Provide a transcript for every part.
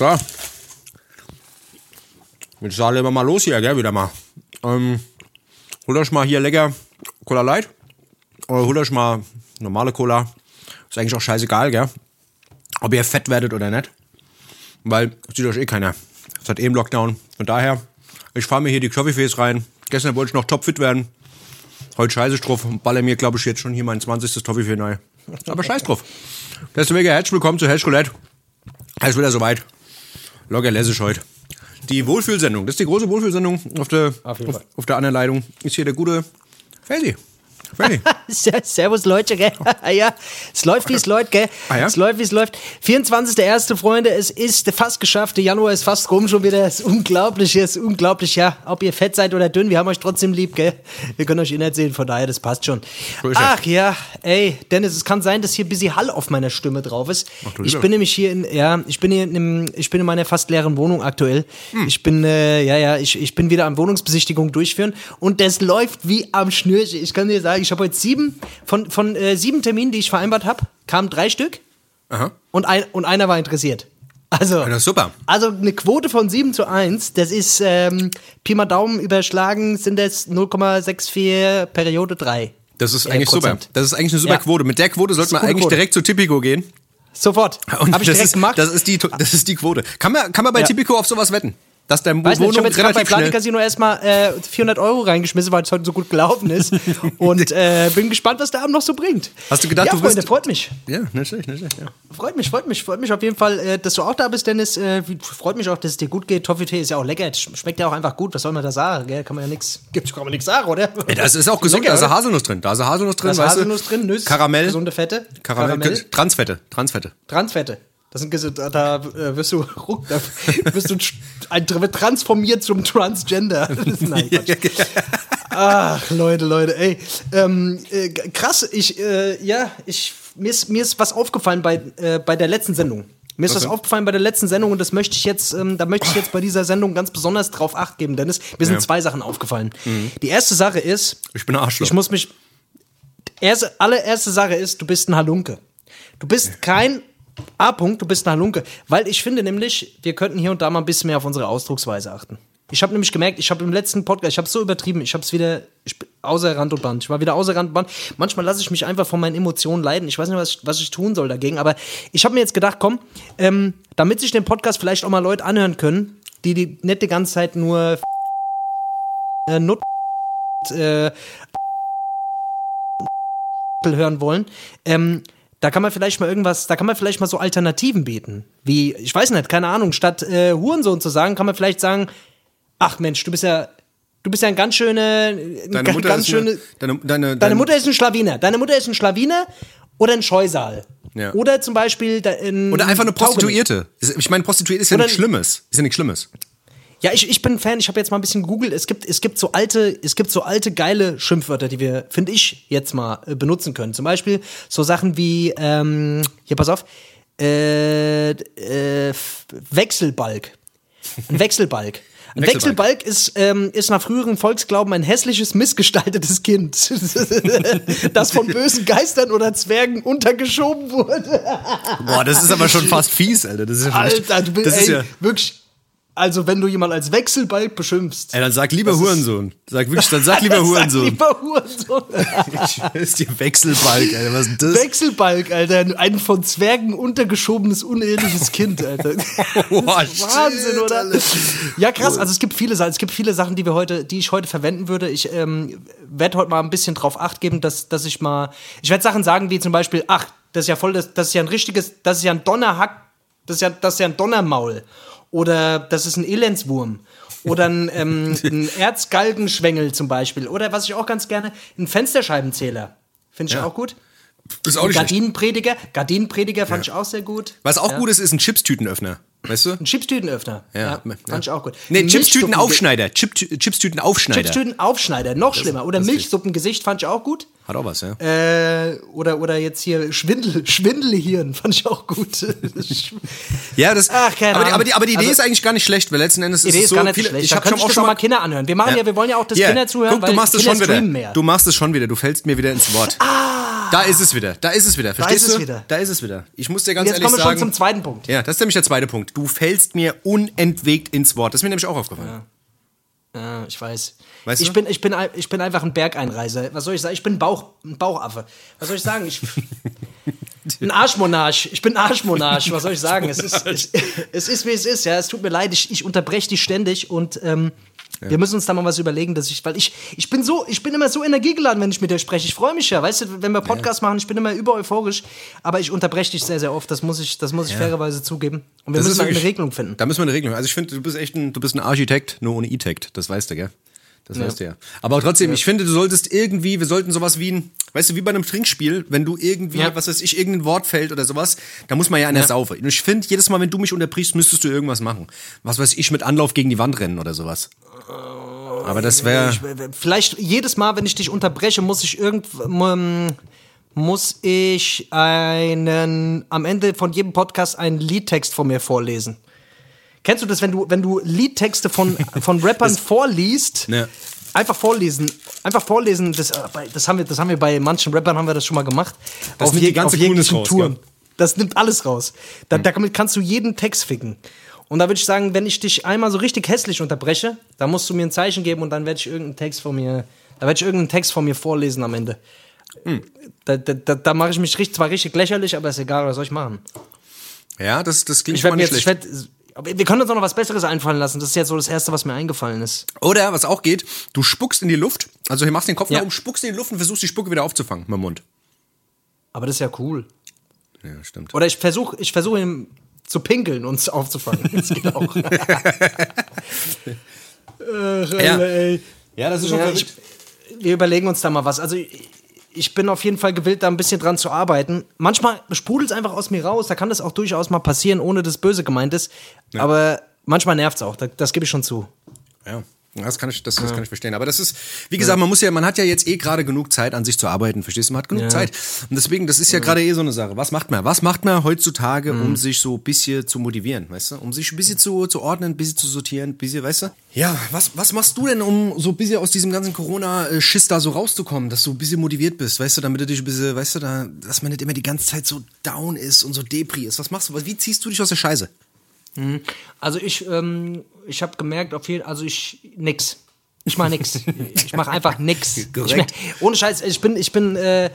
So. Jetzt sagen wir mal los hier, gell, wieder mal. Ähm, holt euch mal hier lecker Cola Light. Oder holt euch mal normale Cola. Ist eigentlich auch scheißegal, gell? Ob ihr fett werdet oder nicht. Weil, sieht euch eh keiner. Es hat eben Lockdown. Von daher, ich fahre mir hier die Coffeeface rein. Gestern wollte ich noch topfit werden. Heute scheiße ich drauf und baller mir, glaube ich, jetzt schon hier mein 20. Toffifee neu. Aber scheiß drauf. Deswegen herzlich willkommen zu Hedge Roulette. Es ist wieder soweit. Locker lässig heute. Die Wohlfühlsendung, das ist die große Wohlfühlsendung auf der, Auf auf, auf der anderen Leitung. Ist hier der gute Faisy. Servus Leute, gell? ja, es läuft wie es läuft, gell? Ah, ja? Es läuft wie es läuft. 24.1. Freunde, es ist fast geschafft. Der Januar ist fast rum schon wieder. Es ist unglaublich, es ist unglaublich, ja. Ob ihr fett seid oder dünn, wir haben euch trotzdem lieb, gell? Wir können euch eh nicht sehen, von daher, das passt schon. Es. Ach ja, ey, Dennis, es kann sein, dass hier ein bisschen Hall auf meiner Stimme drauf ist. Ach, ich bin nämlich hier in, ja, ich bin hier in, einem, ich bin in meiner fast leeren Wohnung aktuell. Hm. Ich bin, äh, ja, ja, ich, ich bin wieder am Wohnungsbesichtigung durchführen und das läuft wie am Schnürchen. Ich kann dir sagen, ich habe heute sieben, von, von äh, sieben Terminen, die ich vereinbart habe, kamen drei Stück Aha. und, ein, und einer war interessiert. Also, Das ist super. also eine Quote von 7 zu 1, das ist ähm, Pi mal Daumen überschlagen, sind das 0,64 Periode 3. Das ist Äh, eigentlich super. Prozent. Das ist eigentlich eine super Ja. Quote. Mit der Quote sollte man eigentlich Quote. direkt zu Tipico gehen. Sofort. Und Habe ich das direkt ist, gemacht. Das ist, die, das ist die Quote. Kann man, kann man bei Ja. Tipico auf sowas wetten? Dass der Weiß nicht, ich Wohnung habe jetzt gerade bei schnell... Casino erstmal äh, 400 Euro reingeschmissen, weil es heute so gut gelaufen ist. Und äh, bin gespannt, was der Abend noch so bringt. Hast du gedacht, ja, du Freunde, wirst- freut mich. Ja, nicht schlecht, nicht schlecht, ja. Freut mich, freut mich, freut mich auf jeden Fall, äh, dass du auch da bist, Dennis. Äh, freut mich auch, dass es dir gut geht. Toffee-Tee ist ja auch lecker. Schmeckt ja auch einfach gut. Was soll man da sagen? Gell? Kann man ja nichts. Gibt kann man nichts sagen, oder? Ja, das ist auch gesund, Lecker, da ist? Haselnuss drin. Da ist Haselnuss drin, Da ist Haselnuss drin, Nüsse, Karamell. gesunde Fette, Karamell. Karamell. Transfette. Transfette. Transfette. Das sind da, da äh, wirst du ruck, da wirst du ein, transformiert zum Transgender. Nein, Quatsch. Ach, Leute, Leute, ey. Ähm, äh, krass, ich, äh, ja, ich, mir ist, mir ist was aufgefallen bei, äh, bei der letzten Sendung. Mir ist was denn? aufgefallen bei der letzten Sendung und das möchte ich jetzt, ähm, da möchte ich jetzt bei dieser Sendung ganz besonders drauf acht geben, Dennis. Mir sind Ja. zwei Sachen aufgefallen. Die erste Sache ist, Ich bin ein Arschloch. ich muss mich. Erste, allererste Sache ist, du bist ein Halunke. Du bist kein A-Punkt, du bist ein Halunke. Weil ich finde nämlich, wir könnten hier und da mal ein bisschen mehr auf unsere Ausdrucksweise achten. Ich habe nämlich gemerkt, ich habe im letzten Podcast, ich habe so übertrieben, ich habe es wieder ich, außer Rand und Band. Ich war wieder außer Rand und Band. Manchmal lasse ich mich einfach von meinen Emotionen leiden. Ich weiß nicht, was ich, was ich tun soll dagegen, aber ich habe mir jetzt gedacht, komm, ähm, damit sich den Podcast vielleicht auch mal Leute anhören können, die die nicht die ganze Zeit nur äh, Nut äh, hören wollen, ähm, da kann man vielleicht mal irgendwas, da kann man vielleicht mal so Alternativen bieten. Wie, ich weiß nicht, keine Ahnung, statt äh, Hurensohn zu sagen, kann man vielleicht sagen, ach Mensch, du bist ja, du bist ja ein ganz schöne, Deine Mutter, ganz ist schöne, eine, deine, deine, Deine Mutter ist ein Schlawiner. Deine Mutter ist ein Schlawiner oder ein Scheusal. Ja. Oder zum Beispiel ein Oder einfach eine. Prostituierte. Ich meine, Prostituierte ist ja Oder nichts ein- Schlimmes. Ist ja nichts Schlimmes. Ja, ich, ich bin Fan. Ich habe jetzt mal ein bisschen gegoogelt. Es gibt, es gibt so alte, es gibt so alte geile Schimpfwörter, die wir, finde ich, jetzt mal äh, benutzen können. Zum Beispiel so Sachen wie, ähm, hier pass auf, äh, äh, Wechselbalg. Ein Wechselbalg. Ein Wechselbalg. Wechselbalg ist, ähm, ist nach früheren Volksglauben ein hässliches, missgestaltetes Kind, das von bösen Geistern oder Zwergen untergeschoben wurde. Boah, das ist aber schon fast fies, Alter. Das ist ja Alter, du bist das ist ey, ja, wirklich. Also, wenn du jemanden als Wechselbalg beschimpfst. Ey, dann sag lieber Hurensohn. Sag wirklich, dann sag lieber Sag Hurensohn. lieber Hurensohn. Ich ist dir Wechselbalg, Alter. Was ist denn das? Wechselbalg, Alter. Ein von Zwergen untergeschobenes, uneheliches Kind, Alter. Boah, Das ist Wahnsinn, shit, oder? Alter. Ja, krass. Also es gibt viele Sachen, es gibt viele Sachen, die wir heute, die ich heute verwenden würde. Ich ähm, werde heute mal ein bisschen drauf acht geben, dass, dass ich mal. Ich werde Sachen sagen wie zum Beispiel, ach, das ist ja voll, das, das ist ja ein richtiges, das ist ja ein Donnerhack, das ist ja, das ist ja ein Donnermaul. Oder das ist ein Elendswurm. Oder ein, ähm, ein Erzgalgenschwengel zum Beispiel. Oder was ich auch ganz gerne, ein Fensterscheibenzähler. Finde ich Ja. auch gut. Ist auch nicht. Gardinenprediger, Gardinenprediger fand ich auch sehr gut. Was auch Ja. gut ist, ist ein Chipstütenöffner. Weißt du? Ein Chipstütenöffner. Ja, fand ich auch gut. Nee, Chipstütenaufschneider. Chip, Chipstütenaufschneider. Chipstütenaufschneider, noch schlimmer. Oder das Milchsuppengesicht fand ich auch gut. Hat auch was, ja. Äh, oder, oder jetzt hier Schwindel, Schwindelhirn fand ich auch gut. Ja, das. Ach, keine aber, die, Ahnung. aber, die, aber die Idee Also- ist eigentlich gar nicht schlecht, weil letzten Endes ist Idee es ist so gar nicht viele, schlecht. Ich Da habe schon schon mal Kinder anhören. Wir machen ja, wir wollen ja auch, dass Ja, Kinder zuhören, Guck, weil du machst es schon wieder. mehr. Du machst es schon wieder. Du fällst mir wieder ins Wort. Ah, Da ist es wieder. Da ist es wieder. Verstehst ist es du? wieder. Da ist es wieder. Ich muss dir ganz jetzt ehrlich kommen wir sagen. schon zum zweiten Punkt. ja, das ist nämlich der zweite Punkt. Du fällst mir unentwegt ins Wort. Das ist mir nämlich auch aufgefallen. Ja, ich weiß. Weißt ich, du? bin, ich, bin, ich bin einfach ein Bergeinreiser. Was soll ich sagen? Ich bin ein, Bauch, ein Bauchaffe. Was soll ich sagen? Ich, ein Arschmonarch. Ich bin ein Arschmonarch. Was soll ich sagen? Es ist, es, es ist wie es ist. Ja, es tut mir leid. Ich, ich unterbreche dich ständig und ähm, wir müssen uns da mal was überlegen, dass ich, weil ich, ich bin so, ich bin immer so energiegeladen, wenn ich mit dir spreche. Ich freue mich ja, weißt du, wenn wir Podcast machen, ich bin immer über euphorisch, aber ich unterbreche dich sehr, sehr oft. Das muss ich, das muss ich fairerweise zugeben. Und wir Das müssen da eine wirklich- Regelung finden. Da müssen wir eine Regelung. Also ich finde, du bist echt ein, du bist ein Architekt, nur ohne E-Tekt. Das weißt du, gell? Das weißt du ja. Aber trotzdem, ich finde, du solltest irgendwie, wir sollten sowas wie ein, weißt du, wie bei einem Trinkspiel, wenn du irgendwie, Ja. was weiß ich, irgendein Wort fällt oder sowas, da muss man ja an der Ja. Saufe. Und ich finde, jedes Mal, wenn du mich unterbrichst, müsstest du irgendwas machen. Was weiß ich, mit Anlauf gegen die Wand rennen oder sowas. Aber das wäre. Ich, vielleicht jedes Mal, wenn ich dich unterbreche, muss ich irgend ähm, muss ich einen am Ende von jedem Podcast einen Liedtext von mir vorlesen. Kennst du das, wenn du wenn du Liedtexte von von Rappern vorliest? Ja. Einfach vorlesen, einfach vorlesen. Das, äh, das haben wir, das haben wir bei manchen Rappern haben wir das schon mal gemacht. Das nimmt die ganze jeglichen Coolness raus, Touren. gell? Das nimmt alles raus. Da, damit kannst du jeden Text ficken. Und da würde ich sagen, wenn ich dich einmal so richtig hässlich unterbreche, dann musst du mir ein Zeichen geben und dann werde ich irgendeinen Text von mir, da werde ich irgendeinen Text von mir vorlesen am Ende. Da, da, da, da mache ich mich richtig, zwar richtig lächerlich, aber ist egal, was soll ich machen? Ja, das, das klingt Ich mal nicht jetzt, schlecht. ich werd, aber wir können uns auch noch was Besseres einfallen lassen. Das ist jetzt so das Erste, was mir eingefallen ist. Oder, was auch geht, du spuckst in die Luft, also du machst den Kopf Ja. nach oben, spuckst in die Luft und versuchst die Spucke wieder aufzufangen mit dem Mund. Aber das ist ja cool. Ja, stimmt. Oder ich versuche ich versuch ihm zu pinkeln und es aufzufangen. Das geht auch. Ach, Ja. Alter, ey. Ja, das ist schon Ja, verrückt. ich, wir überlegen uns da mal was. Also ich, bin auf jeden Fall gewillt, da ein bisschen dran zu arbeiten. Manchmal sprudelt es einfach aus mir raus. Da kann das auch durchaus mal passieren, ohne dass böse gemeint ist. Aber manchmal nervt es auch. Das, das gebe ich schon zu. Ja. Das kann ich, das, das kann ich verstehen. Aber das ist, wie gesagt, man muss ja, man hat ja jetzt eh gerade genug Zeit, an sich zu arbeiten, verstehst du? Man hat genug Ja. Zeit. Und deswegen, das ist ja gerade eh so eine Sache. Was macht man? Was macht man heutzutage, Mhm. um sich so ein bisschen zu motivieren, weißt du? Um sich ein bisschen zu, zu ordnen, ein bisschen zu sortieren, ein bisschen, weißt du? Ja, was, was machst du denn, um so ein bisschen aus diesem ganzen Corona-Schiss da so rauszukommen, dass du ein bisschen motiviert bist, weißt du, damit du dich ein bisschen, weißt du, da, dass man nicht immer die ganze Zeit so down ist und so Depri ist. Was machst du? Wie ziehst du dich aus der Scheiße? Also ich, ähm, ich habe gemerkt, auf jeden, also ich nix. Ich mach nix. Ich mach einfach nix. Ich Korrekt. mer- ohne Scheiß, ich bin, ich bin, äh,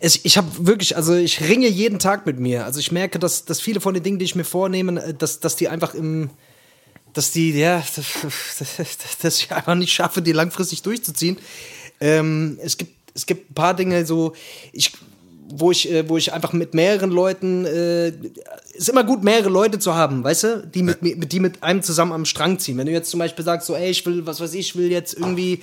es, ich habe wirklich, also ich ringe jeden Tag mit mir. Also ich merke, dass, dass viele von den Dingen, die ich mir vornehme, äh, dass, dass die einfach im, dass die, ja, dass, dass ich einfach nicht schaffe, die langfristig durchzuziehen. Ähm, es gibt, es gibt ein paar Dinge so, ich, wo ich, äh, wo ich einfach mit mehreren Leuten, äh, ist immer gut, mehrere Leute zu haben, weißt du, die mit, mit, die mit einem zusammen am Strang ziehen. Wenn du jetzt zum Beispiel sagst, so, ey, ich will, was weiß ich, ich will jetzt irgendwie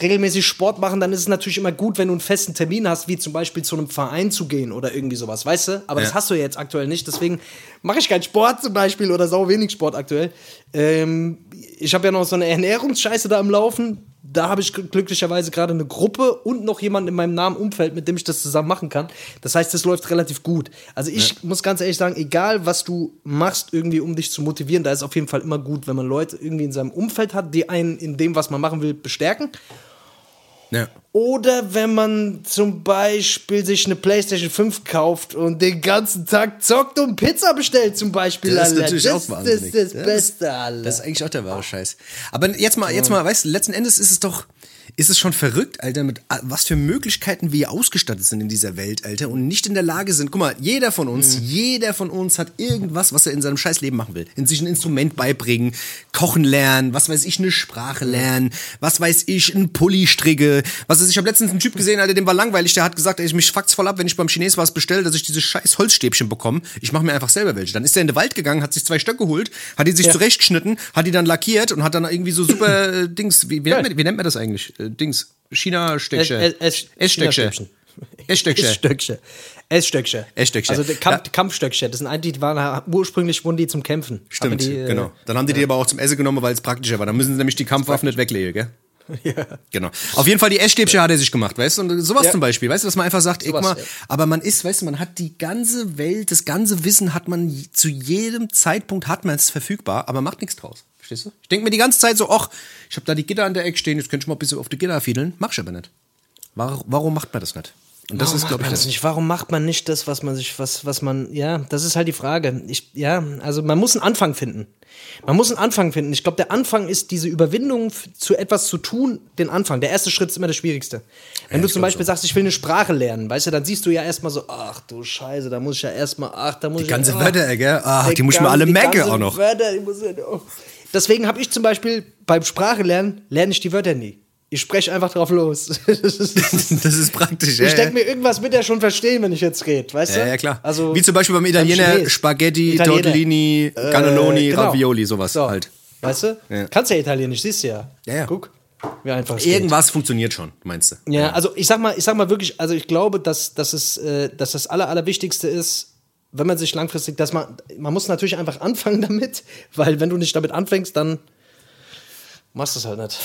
regelmäßig Sport machen, dann ist es natürlich immer gut, wenn du einen festen Termin hast, wie zum Beispiel zu einem Verein zu gehen oder irgendwie sowas, weißt du? Aber Ja. das hast du ja jetzt aktuell nicht, deswegen mache ich keinen Sport zum Beispiel oder sau wenig Sport aktuell. Ähm, ich habe ja noch so eine Ernährungsscheiße da am Laufen. Da habe ich gl- glücklicherweise gerade eine Gruppe und noch jemanden in meinem nahen Umfeld, mit dem ich das zusammen machen kann. Das heißt, das läuft relativ gut. Also ich muss ganz ehrlich sagen, egal was du machst, irgendwie um dich zu motivieren, da ist auf jeden Fall immer gut, wenn man Leute irgendwie in seinem Umfeld hat, die einen in dem, was man machen will, bestärken. Ja. Oder wenn man zum Beispiel sich eine PlayStation 5 kauft und den ganzen Tag zockt und Pizza bestellt, zum Beispiel. Das ist natürlich das, auch Das wahnsinnig. ist das Ja, Beste, Alter. Das ist eigentlich auch der wahre Scheiß. Aber jetzt mal, jetzt mal, weißt du, letzten Endes ist es doch, ist es schon verrückt, Alter, mit was für Möglichkeiten wir ausgestattet sind in dieser Welt, Alter, und nicht in der Lage sind. Guck mal, jeder von uns, jeder von uns hat irgendwas, was er in seinem scheiß Leben machen will. In sich ein Instrument beibringen, kochen lernen, was weiß ich, eine Sprache lernen, was weiß ich, ein Pulli stricke, was weiß ich, ich habe letztens einen Typ gesehen, Alter, dem war langweilig, der hat gesagt, ey, mich fuckt's voll ab, wenn ich beim Chines was bestelle, dass ich diese scheiß Holzstäbchen bekomme. Ich mache mir einfach selber welche. Dann ist er in den Wald gegangen, hat sich zwei Stöcke geholt, hat die sich Ja. zurechtgeschnitten, hat die dann lackiert und hat dann irgendwie so super äh, Dings, wie, wie, nennt man, wie nennt man das eigentlich? Äh, Dings, China-Steckchen. Es- es- Esssteckchen. China-Stäbchen. Essstöckchen. Essstöckchen. Essstöckchen. Essstöckchen. Also Kamp Ja. Kampfstöckchen. Das sind eigentlich, die waren ursprünglich wurden die zum Kämpfen. Stimmt, die, äh, genau. Dann haben die die aber auch zum Essen genommen, weil es praktischer war. Dann müssen sie nämlich die Kampfwaffen nicht weglegen, gell? Ja. Genau. Auf jeden Fall die Essstäbchen hat er sich gemacht, weißt du? Und sowas Ja. zum Beispiel, weißt du, dass man einfach sagt, Sowas, mal, ja. aber man ist, weißt du, man hat die ganze Welt, das ganze Wissen hat man zu jedem Zeitpunkt hat man es verfügbar, aber macht nichts draus. Verstehst du? Ich denke mir die ganze Zeit so, ach, ich habe da die Gitter an der Ecke stehen, jetzt könnte ich mal ein bisschen auf die Gitter fiedeln. Mach ich aber nicht. Warum, warum macht man das nicht? Und das Warum ist, macht glaube ich, man das nicht? Warum macht man nicht das, was man sich, was, was man, ja, das ist halt die Frage. Ich, ja, also man muss einen Anfang finden. Man muss einen Anfang finden. Ich glaube, der Anfang ist diese Überwindung zu etwas zu tun, den Anfang. Der erste Schritt ist immer das Schwierigste. Wenn du zum Beispiel sagst, ich will eine Sprache lernen, weißt du, dann siehst du ja erstmal so, ach du Scheiße, da muss ich ja erstmal, ach, da muss Die ich ganze ja, Wörter, gell? Ah, der die muss ich mir alle die merken auch noch. Wörter, die muss ich, oh. Deswegen habe ich zum Beispiel beim Sprache lernen, lerne ich die Wörter nie. Ich spreche einfach drauf los. Das ist praktisch, ja. Ich denke mir, irgendwas wird er schon verstehen, wenn ich jetzt rede, weißt du? Ja, ja, klar. Also, Wie zum Beispiel beim Italiener. Spaghetti, Italiener. Tortellini, Äh, Cannelloni, genau. Ravioli, sowas So, halt. Weißt du? Ja. Kannst ja Italienisch, siehst du ja. Ja, ja. Guck, wie einfach es geht. Irgendwas funktioniert schon, meinst du? Ja, also ich sag mal, ich sag mal wirklich, also ich glaube, dass, dass, es, äh, dass das Aller, Allerwichtigste ist, wenn man sich langfristig, dass man, man muss natürlich einfach anfangen damit, weil wenn du nicht damit anfängst, dann machst du es halt nicht.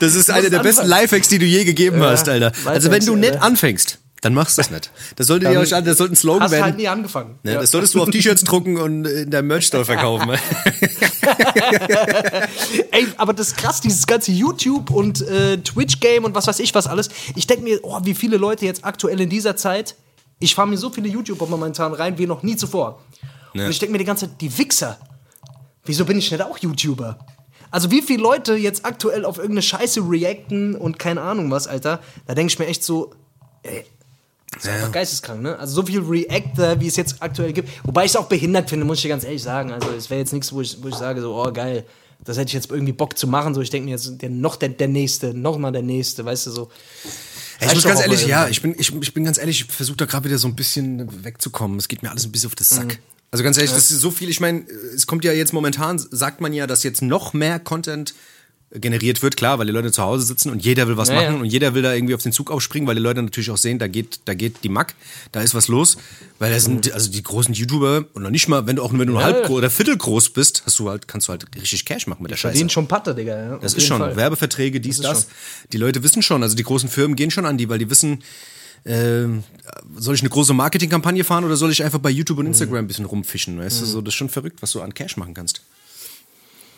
Das ist einer der besten. Lifehacks, die du je gegeben hast, Alter. Also wenn du nicht ja. anfängst, dann machst du es nicht. Das solltet ihr euch an, das sollte ein Slogan Hast werden. halt nie angefangen. Ne, Das solltest du auf T-Shirts drucken und in deinem Merch-Store verkaufen. Ey, aber das ist krass, dieses ganze YouTube und äh, Twitch-Game und was weiß ich was alles. Ich denke mir, oh, wie viele Leute jetzt aktuell in dieser Zeit, ich fahre mir so viele YouTuber momentan rein wie noch nie zuvor. Ja. Und ich denke mir die ganze Zeit, die Wichser, wieso bin ich nicht auch YouTuber? Also wie viele Leute jetzt aktuell auf irgendeine Scheiße reacten und keine Ahnung was, Alter. Da denke ich mir echt so, ey, das ist einfach geisteskrank, ne? Also so viel Reactor, wie es jetzt aktuell gibt. Wobei ich es auch behindert finde, muss ich dir ganz ehrlich sagen. Also es wäre jetzt nichts, wo ich, wo ich sage, so, oh geil, das hätte ich jetzt irgendwie Bock zu machen. So, ich denke mir jetzt, der, noch der, der Nächste, noch mal der Nächste, weißt du, so. Ich Reicht muss ganz ehrlich, ja, ich bin, ich, ich bin ganz ehrlich, ich versuche da gerade wieder so ein bisschen wegzukommen. Es geht mir alles ein bisschen auf das Mhm. Sack. Also ganz ehrlich, das ist so viel. Ich meine, es kommt ja jetzt momentan, sagt man ja, dass jetzt noch mehr Content generiert wird, klar, weil die Leute zu Hause sitzen und jeder will was Ja, machen ja. und jeder will da irgendwie auf den Zug aufspringen, weil die Leute natürlich auch sehen, da geht, da geht die Mack, da ist was los, weil da sind also die großen YouTuber und noch nicht mal, wenn du auch nur wenn du Mhm. Ja, halb ja. groß oder viertelgroß bist, hast du halt kannst du halt richtig Cash machen mit der Scheiße. Verdienen schon Patte, Digga. Ja, Das ist schon Fall. Werbeverträge, dies, das. schon. Die Leute wissen schon, also die großen Firmen gehen schon an die, weil die wissen, ähm, soll ich eine große Marketingkampagne fahren oder soll ich einfach bei YouTube und Instagram ein bisschen rumfischen? Weißt du, so, das ist schon verrückt, was du an Cash machen kannst.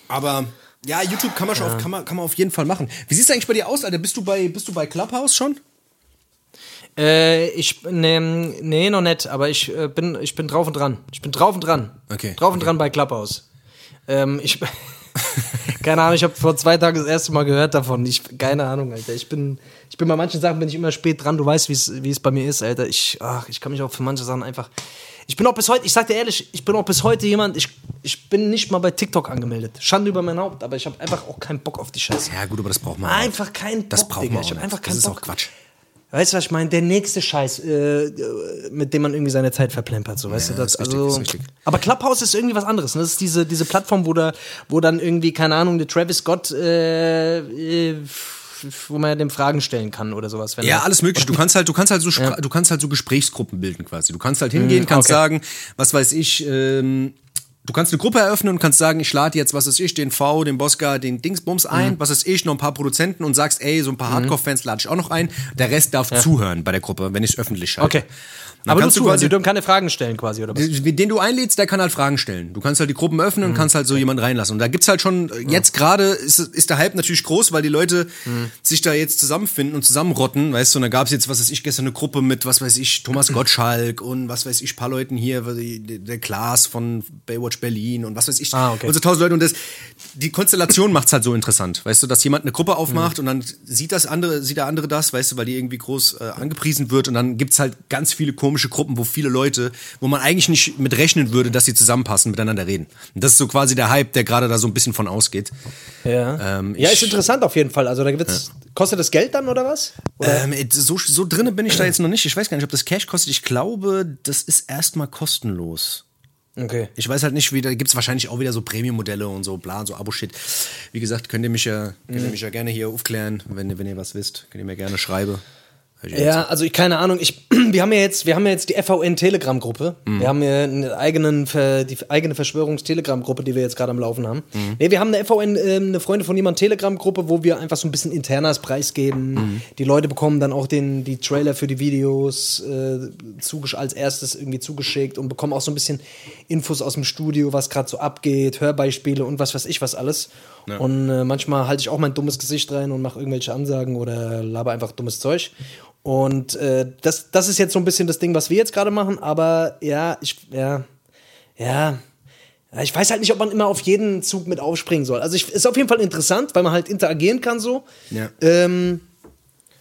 Aber ja, YouTube kann man schon auf, kann man, kann man auf jeden Fall machen. Wie sieht's eigentlich bei dir aus, Alter? Bist du bei, bist du bei Clubhouse schon? Äh, ich, nee, nee, noch nicht, aber ich, äh, bin, ich bin drauf und dran. Ich bin drauf und dran. Okay, Drauf und okay. dran bei Clubhouse. Ähm, ich, keine Ahnung, ich habe vor zwei Tagen das erste Mal gehört davon. Ich, keine Ahnung, Alter. Ich bin, ich bin bei manchen Sachen bin ich immer spät dran. Du weißt, wie es, bei mir ist, Alter. Ich, ach, ich kann mich auch für manche Sachen einfach. Ich bin auch bis heute, ich sag dir ehrlich, ich bin auch bis heute jemand, ich, ich bin nicht mal bei TikTok angemeldet. Schande über mein Haupt, aber ich habe einfach auch keinen Bock auf die Scheiße. Ja, gut, aber das braucht man. auch. Einfach keinen Bock, Das braucht Digga. man Ich auch hab nicht. einfach Das keinen ist Bock. auch Quatsch. Weißt du, was ich meine? Der nächste Scheiß, äh, mit dem man irgendwie seine Zeit verplempert, so, weißt Ja, du das? ist richtig, also. Aber Clubhouse ist irgendwie was anderes. Ne? Das ist diese, diese Plattform, wo, da, wo dann irgendwie, keine Ahnung, der Travis Scott, äh, äh, wo man dem Fragen stellen kann oder sowas. Ja, alles mögliche. Du kannst halt, du kannst halt so, Spra- du kannst halt so Gesprächsgruppen bilden quasi. Du kannst halt hingehen, kannst okay. sagen, was weiß ich, ähm, du kannst eine Gruppe eröffnen und kannst sagen, ich lade jetzt, was weiß ich, den V, den Bosca, den Dingsbums ein, was weiß ich, noch ein paar Produzenten und sagst, ey, so ein paar Hardcore-Fans lade ich auch noch ein. Der Rest darf zuhören bei der Gruppe, wenn ich es öffentlich halte. Okay. Dann Aber du zuhören, quasi- die dürfen keine Fragen stellen quasi, oder was? den du einlädst, der kann halt Fragen stellen. Du kannst halt die Gruppen öffnen Mhm. und kannst halt so jemanden reinlassen. Und da gibt's halt schon, jetzt gerade ist, ist der Hype natürlich groß, weil die Leute Mhm. sich da jetzt zusammenfinden und zusammenrotten, weißt du, und da gab's jetzt, was weiß ich, gestern eine Gruppe mit, was weiß ich, Thomas Gottschalk und was weiß ich, paar Leuten hier, der Klaas von Baywatch Berlin und was weiß ich, Ah, okay. und so tausend Leute. Und das, die Konstellation macht's halt so interessant, weißt du, dass jemand eine Gruppe Mhm. aufmacht und dann sieht das andere, sieht der andere das, weißt du, weil die irgendwie groß äh, angepriesen wird und dann gibt's halt ganz viele komische Gruppen, wo viele Leute, wo man eigentlich nicht mit rechnen würde, dass sie zusammenpassen, miteinander reden. Und das ist so quasi der Hype, der gerade da so ein bisschen von ausgeht. Ja. Ähm, ja, ist interessant auf jeden Fall. Also da gibt's, kostet das Geld dann oder was? Oder? Ähm, so, so drinne bin ich da jetzt noch nicht. Ich weiß gar nicht, ob das Cash kostet. Ich glaube, das ist erstmal kostenlos. Okay. Ich weiß halt nicht, wie da gibt's wahrscheinlich auch wieder so Premium-Modelle und so bla, so Abo-Shit. Wie gesagt, könnt ihr mich ja, könnt ihr mich ja gerne hier aufklären, wenn, ihr- wenn ihr was wisst. Könnt ihr mir gerne schreiben. Ja, also ich keine Ahnung, ich, wir haben ja jetzt, wir haben ja jetzt die FVN Telegram-Gruppe. Mhm. Wir haben ja eine eigenen, die eigene Verschwörungs-Telegram-Gruppe, die wir jetzt gerade am Laufen haben. Mhm. Nee, wir haben eine FVN, ähm, eine Freunde von jemand Telegram-Gruppe, wo wir einfach so ein bisschen internas preisgeben. Mhm. Die Leute bekommen dann auch den, die Trailer für die Videos äh, als erstes irgendwie zugeschickt und bekommen auch so ein bisschen Infos aus dem Studio, was gerade so abgeht, Hörbeispiele und was weiß ich was alles. Und äh, manchmal halte ich auch mein dummes Gesicht rein und mache irgendwelche Ansagen oder laber einfach dummes Zeug. Und äh, das, das ist jetzt so ein bisschen das Ding, was wir jetzt gerade machen, aber ja, ich, ja, ja. Ich weiß halt nicht, ob man immer auf jeden Zug mit aufspringen soll. Also ich, ist auf jeden Fall interessant, weil man halt interagieren kann so. Ja. Ähm,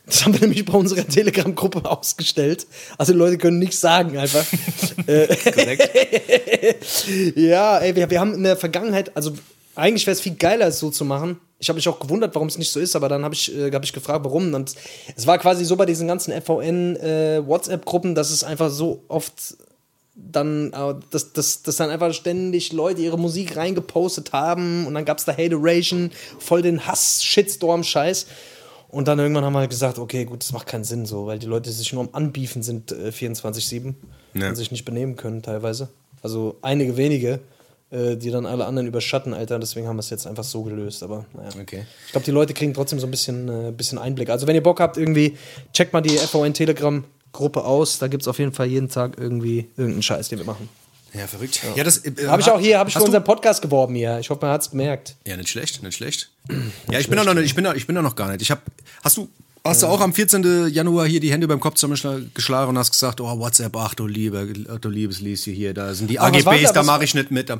das haben wir nämlich bei unserer Telegram-Gruppe ausgestellt. Also die Leute können nichts sagen einfach. Äh, ja, ey, wir, wir haben in der Vergangenheit, also eigentlich wäre es viel geiler, es so zu machen. Ich habe mich auch gewundert, warum es nicht so ist, aber dann habe ich, äh, hab ich gefragt, warum. Und es war quasi so bei diesen ganzen FVN-WhatsApp-Gruppen, dass es einfach so oft dann, äh, dass, dass, dass dann einfach ständig Leute ihre Musik reingepostet haben und dann gab es da Hateration, voll den Hass-Shitstorm-Scheiß. Und dann irgendwann haben wir gesagt, okay, gut, das macht keinen Sinn so, weil die Leute sich nur am Anbiefen sind äh, 24-7 Ja. und sich nicht benehmen können teilweise. Also einige wenige, äh, die dann alle anderen überschatten, Alter. Deswegen haben wir es jetzt einfach so gelöst. Aber naja. Okay. Ich glaube, die Leute kriegen trotzdem so ein bisschen, äh, bisschen Einblick. Also wenn ihr Bock habt, irgendwie, checkt mal die FON Telegram-Gruppe aus. Da gibt es auf jeden Fall jeden Tag irgendwie irgendeinen Scheiß, den wir machen. Ja, verrückt. Ja, das äh, Habe ich auch hier, habe ich für unseren Podcast geworben hier. Ich hoffe, man hat es gemerkt. Ja, nicht schlecht, nicht schlecht. ja, ich bin, da noch, nicht- ich, bin da, ich bin da noch gar nicht. Ich hab, hast du, hast du auch am 14. Januar hier die Hände beim Kopf zusammengeschlagen und hast gesagt, oh, WhatsApp, ach du liebe, ach du liebes Lieschen hier, da sind die Aber AGBs, da? da mache ich nicht mit. Ah,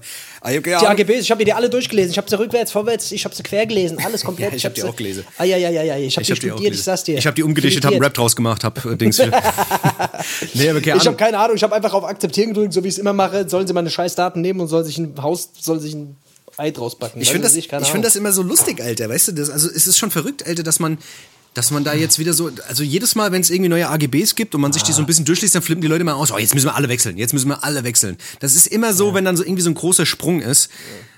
Die AGBs, ich habe mir die alle durchgelesen. Ich habe sie rückwärts, vorwärts, ich habe sie quer gelesen. Alles komplett. Ja, ich hab die sie- auch gelesen. Ah, ja, ja, ja, ja. Ich habe ich die hab die auch studiert, ich gelesen. sag's dir. Ich habe die umgedichtet, habe einen. Rap draus gemacht, hab äh, Dings. nee, aber keine Ich habe keine Ahnung, ich habe einfach auf Akzeptieren gedrückt, so wie ich es immer mache. Sollen sie meine scheiß Daten nehmen und soll sich ein Haus, soll sich ein Ei draus backen. Ich finde das, ich find das immer so lustig, Alter. Weißt du, das, also es ist schon verrückt, Alter, dass man, dass man da jetzt wieder so, also jedes Mal, wenn es irgendwie neue AGBs gibt und man sich die so ein bisschen durchliest, dann flippen die Leute mal aus, oh, jetzt müssen wir alle wechseln, jetzt müssen wir alle wechseln. Das ist immer so, wenn dann so irgendwie so ein großer Sprung ist.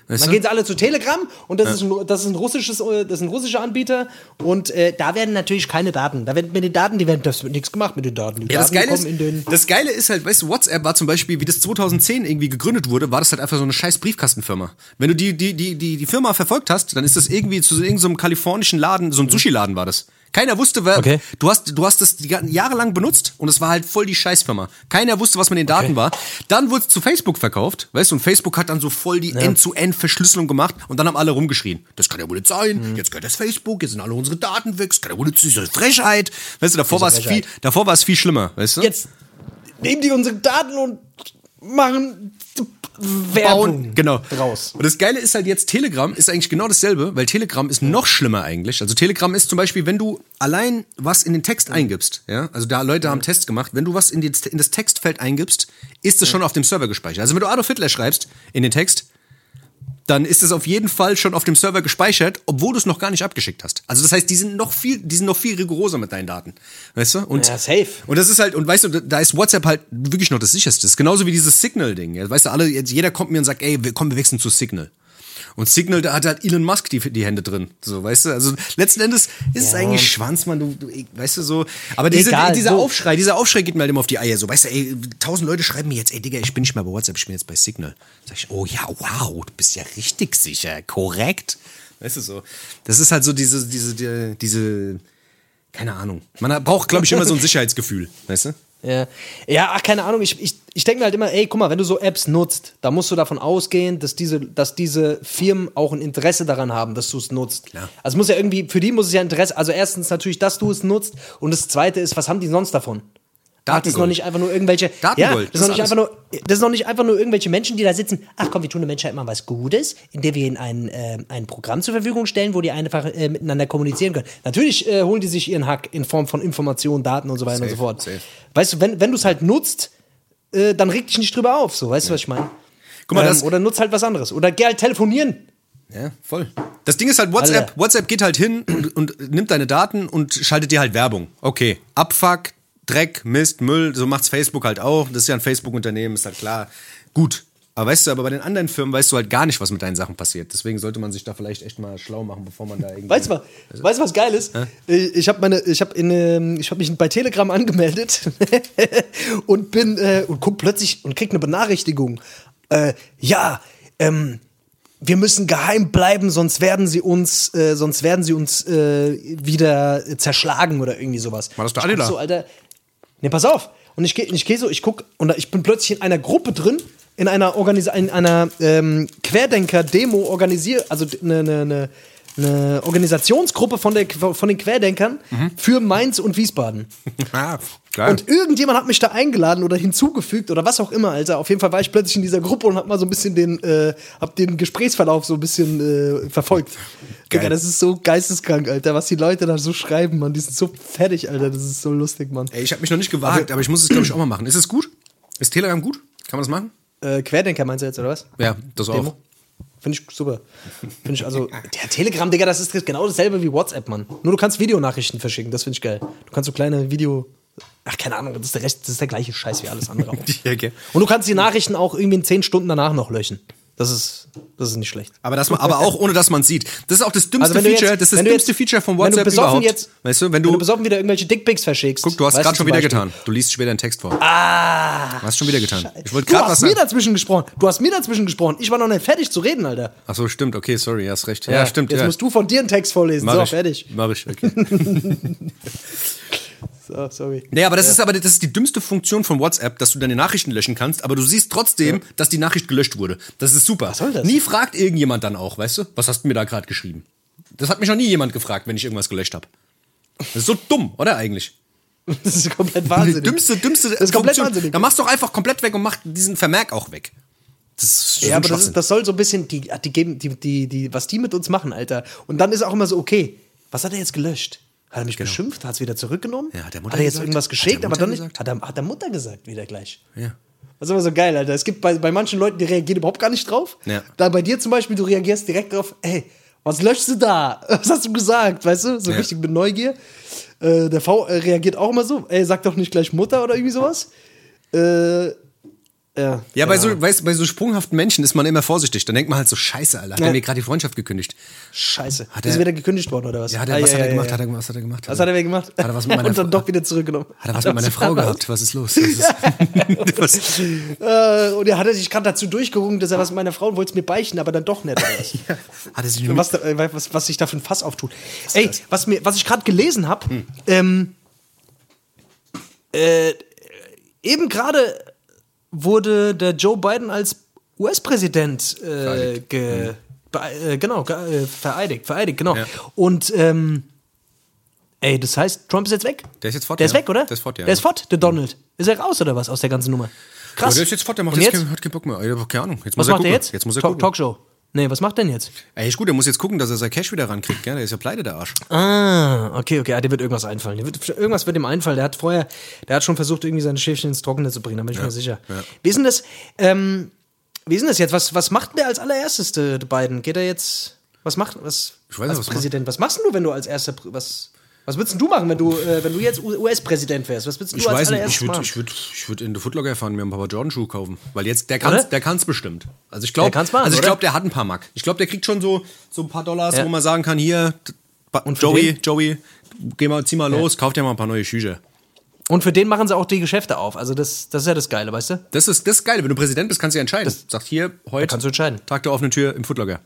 Weißt Dann gehen sie alle zu Telegram und das, ist, ein, das, ist ein russisches, äh, das ist ein russischer Anbieter und äh, da werden natürlich keine Daten. Da werden mit den Daten, die werden, das wird nichts gemacht mit den Daten. Die Ja, das Daten Geile, kommen ist, in den. das Geile ist halt, weißt du, WhatsApp war zum Beispiel, wie das 2010 irgendwie gegründet wurde, war das halt einfach so eine scheiß Briefkastenfirma. Wenn du die, die, die, die, die Firma verfolgt hast, dann ist das irgendwie zu so irgendeinem kalifornischen Laden, so ein Sushi-Laden war das. Keiner wusste, wer, Okay. du hast, du hast das die ganzen Jahre lang benutzt und es war halt voll die Scheißfirma. Keiner wusste, was mit den Daten war. Dann wurde es zu Facebook verkauft, weißt du, und Facebook hat dann so voll die End-zu-End-Verschlüsselung gemacht und dann haben alle rumgeschrien. Das kann ja wohl nicht sein, jetzt gehört das Facebook, jetzt sind alle unsere Daten weg, das kann ja wohl nicht sein, diese Frechheit. Weißt du, davor war es viel, davor war es viel schlimmer, weißt du? Jetzt nehmen die unsere Daten und machen Werbung genau. draus. Und das Geile ist halt jetzt, Telegram ist eigentlich genau dasselbe, weil Telegram ist noch schlimmer eigentlich. Also Telegram ist zum Beispiel, wenn du allein was in den Text eingibst, ja, also da Leute haben Tests gemacht, wenn du was in, die, in das Textfeld eingibst, ist es schon auf dem Server gespeichert. Also wenn du Adolf Hitler schreibst in den Text, dann ist es auf jeden Fall schon auf dem Server gespeichert, obwohl du es noch gar nicht abgeschickt hast. Also das heißt, die sind noch viel, die sind noch viel rigoroser mit deinen Daten. Weißt du? Und, Ja, safe. Und das ist halt, und weißt du, da ist WhatsApp halt wirklich noch das sicherste. Das ist genauso wie dieses Signal-Ding. Weißt du, alle, jetzt jeder kommt mir und sagt, ey, komm, wir wechseln zu Signal. Und Signal, da hat halt Elon Musk die, die Hände drin. So, weißt du? Also letzten Endes ist es eigentlich Schwanz, man, du, du, weißt du so. Aber diese, Egal, dieser so. Aufschrei, dieser Aufschrei geht mir halt immer auf die Eier. So, weißt du, ey, tausend Leute schreiben mir jetzt, ey, Digga, ich bin nicht mehr bei WhatsApp, ich bin jetzt bei Signal. Sag ich, oh ja, wow, du bist ja richtig sicher, korrekt. Weißt du so. Das ist halt so diese, diese, die, diese, keine Ahnung. Man braucht, glaube ich, immer so ein Sicherheitsgefühl, weißt du? Ja, ja ach, keine Ahnung. Ich, ich, ich denke mir halt immer, ey, guck mal, wenn du so Apps nutzt, da musst du davon ausgehen, dass diese, dass diese Firmen auch ein Interesse daran haben, dass du es nutzt. Klar. Also es muss ja irgendwie, für die muss es ja Interesse, also erstens natürlich, dass du es nutzt und das zweite ist, was haben die sonst davon? Ach, das ist noch Datengold. nicht einfach nur irgendwelche. Datengold, Ja, das, ist noch das nicht einfach nur, das ist noch nicht einfach nur irgendwelche Menschen, die da sitzen. Ach komm, wir tun der Menschheit mal was Gutes, indem wir ihnen ein, äh, ein Programm zur Verfügung stellen, wo die einfach äh, miteinander kommunizieren können. Natürlich äh, holen die sich ihren Hack in Form von Informationen, Daten und so weiter und Safe, so fort. safe. Weißt du, wenn, wenn du es halt nutzt, äh, dann reg dich nicht drüber auf. So, weißt du, was ich meine? Guck mal, das- ähm, oder nutz halt was anderes. Oder geh halt telefonieren. Ja, voll. Das Ding ist halt, WhatsApp. WhatsApp geht halt hin und, und nimmt deine Daten und schaltet dir halt Werbung. Okay, Abfuck, Dreck, Mist, Müll, so macht's Facebook halt auch. Das ist ja ein Facebook-Unternehmen, ist halt klar. Gut. Aber weißt du, aber bei den anderen Firmen weißt du halt gar nicht, was mit deinen Sachen passiert. Deswegen sollte man sich da vielleicht echt mal schlau machen, bevor man da irgendwie. Weißt du was, weißt du, was geil ist? Äh, Ich habe meine, ich habe in, ähm, ich habe mich bei Telegram angemeldet und bin äh, und guck plötzlich und krieg eine Benachrichtigung. Äh, ja, ähm, wir müssen geheim bleiben, sonst werden sie uns, äh, sonst werden sie uns äh, wieder zerschlagen oder irgendwie sowas. War das der Adela? So, Alter. Nee, pass auf. Und ich gehe ich geh so, ich guck und ich bin plötzlich in einer Gruppe drin, in einer Organis in einer ähm, Querdenker-Demo organisiert, also eine ne, ne, ne Organisationsgruppe von, der, von den Querdenkern Mhm. für Mainz und Wiesbaden. ah, geil. Und irgendjemand hat mich da eingeladen oder hinzugefügt oder was auch immer, Alter. Auf jeden Fall war ich plötzlich in dieser Gruppe und hab mal so ein bisschen den, äh, hab den Gesprächsverlauf so ein bisschen äh, verfolgt. Digga, das ist so geisteskrank, Alter, was die Leute da so schreiben, Mann. Die sind so fertig, Alter. Das ist so lustig, Mann. Ey, ich habe mich noch nicht gewagt, aber ich muss es, glaube ich, auch mal machen. Ist es gut? Ist Telegram gut? Kann man das machen? Äh, Querdenker meinst du jetzt, oder was? Ja, das auch. Finde ich super. Finde ich also. Der Telegram, Digga, das ist genau dasselbe wie WhatsApp, Mann. Nur du kannst Videonachrichten verschicken, das finde ich geil. Du kannst so kleine Video. Ach, keine Ahnung, das ist der Rest, das ist der gleiche Scheiß wie alles andere auch. Ja, okay. Und du kannst die Nachrichten auch irgendwie in zehn Stunden danach noch löschen. Das ist, das ist nicht schlecht. Aber, das, man- aber auch ohne, dass man sieht. Das ist auch das dümmste Also du Feature. jetzt- das ist das du dümmste jetzt- Feature von wenn du WhatsApp überhaupt. jetzt- weißt du, wenn Wenn du, du besoffen wieder irgendwelche Dickpics verschickst. guck, du hast weißt gerade schon wieder Beispiel- getan. Du liest später einen Text vor. Ah! Du hast schon wieder getan. Ich wollte Du gerade was hast mir sagen. dazwischen gesprochen. Du hast mir dazwischen gesprochen. Ich war noch nicht fertig zu reden, Alter. Ach so, stimmt. Okay, sorry, hast recht. Ja, stimmt. Jetzt ja. musst du von dir einen Text vorlesen. Mach so, ich. fertig. Mach ich, okay. So, sorry. Nee, aber das ist aber das ist die dümmste Funktion von WhatsApp, dass du deine Nachrichten löschen kannst, aber du siehst trotzdem, dass die Nachricht gelöscht wurde. Das ist super. Was soll das? Nie fragt irgendjemand dann auch, weißt du? Was hast du mir da gerade geschrieben? Das hat mich noch nie jemand gefragt, wenn ich irgendwas gelöscht habe. Das ist so dumm, oder eigentlich? Das ist komplett Die wahnsinnig. dümmste, dümmste Das ist komplett Funktion. wahnsinnig. Dann machst du doch einfach komplett weg und mach diesen Vermerk auch weg. Das ist Ja, aber das, ist, das soll so ein bisschen, die, die geben, die, die, die, was die mit uns machen, Alter. Und dann ist auch immer so, okay, was hat er jetzt gelöscht? Hat er mich beschimpft? Hat es wieder zurückgenommen? Genau. Ja, hat der Mutter hat er jetzt gesagt? irgendwas geschickt? der Aber dann nicht, hat er, hat er Mutter gesagt wieder gleich. ja. Das ist immer so geil, Alter. Es gibt bei, bei manchen Leuten, die reagieren überhaupt gar nicht drauf. Ja. Da bei dir zum Beispiel, du reagierst direkt drauf, ey, was löschst du da? Was hast du gesagt? Weißt du? So Ja. richtig mit Neugier. Äh, der V äh, reagiert auch immer so, ey, sag doch nicht gleich Mutter oder irgendwie sowas. Äh, ja. Ja, bei so, weißt, bei so sprunghaften Menschen ist man immer vorsichtig. Dann denkt man halt so, scheiße, Alter, hat Ja. er mir gerade die Freundschaft gekündigt. Scheiße. Hat ist er- er wieder gekündigt worden oder was? Ja, hat er, Ah, was hat er gemacht? ja. Hat er, was hat er gemacht? Was hat er wieder gemacht? Hat er was mit meiner Und dann doch wieder zurückgenommen. Hat er was mit meiner Frau gehabt? Was ist los? Was ist, was, Äh, und er hat sich gerade dazu durchgerungen, dass er was mit meiner Frau wollte es mir beichten, aber dann doch nicht. Was? hat er sich was, da, äh, was, was sich da für ein Fass auftut. Ey, was, mir, was ich gerade gelesen habe, ähm, äh, eben gerade wurde der Joe Biden als US-Präsident äh, Vereidigt. ge, be- äh, genau, ge, äh, vereidigt, vereidigt, genau. Ja. Und ähm, ey, das heißt, Trump ist jetzt weg? Der ist jetzt fort, Der ist ja. weg, oder? Der ist fort, ja. Der ist fort, der Donald. Ist er raus oder was aus der ganzen Nummer? Krass. Ja, der ist jetzt fort, der macht jetzt, jetzt? Kein, hat keinen Bock mehr. Keine Ahnung. Jetzt Was muss er macht gucken. er jetzt? Jetzt muss er Talk, gucken. Talkshow. Nee, was macht denn jetzt? Ey, ist gut, der muss jetzt gucken, dass er sein Cash wieder rankriegt, gell? Der ist ja pleite, der Arsch. Ah, okay, okay, ah, dir wird irgendwas einfallen. Der wird, irgendwas wird ihm einfallen. Der hat vorher, der hat schon versucht, irgendwie seine Schäfchen ins Trockene zu bringen, da bin ich mir sicher. ja. Wie ist denn das, ähm, wie ist denn das jetzt? Was, was macht denn der als allererstes, der, der Biden? Geht er jetzt, was macht, was, Ich weiß nicht, als was macht- Präsident, was machst du, wenn du als erster, was, was würdest du machen, wenn du, äh, wenn du jetzt US-Präsident wärst? Was würdest du Ich als weiß nicht, ich würde ich würd, ich würd in den Footlocker fahren, mir ein paar Jordan-Schuhe kaufen. Weil jetzt, der kann's, Oder? der kann's bestimmt. Also ich Der glaube, also ich oder? glaube, der hat ein paar Mark. Ich glaube, der kriegt schon so, so ein paar Dollars, Ja. wo man sagen kann, hier, Und Joey, den? Joey, geh mal, zieh mal los, kauf dir mal ein paar neue Schuhe. Und für den machen sie auch die Geschäfte auf. Also das, das ist ja das Geile, weißt du? Das ist, das ist geil. Wenn du Präsident bist, kannst du ja entscheiden. Sagt hier, heute kannst du entscheiden. Tag der offenen Tür im Footlocker.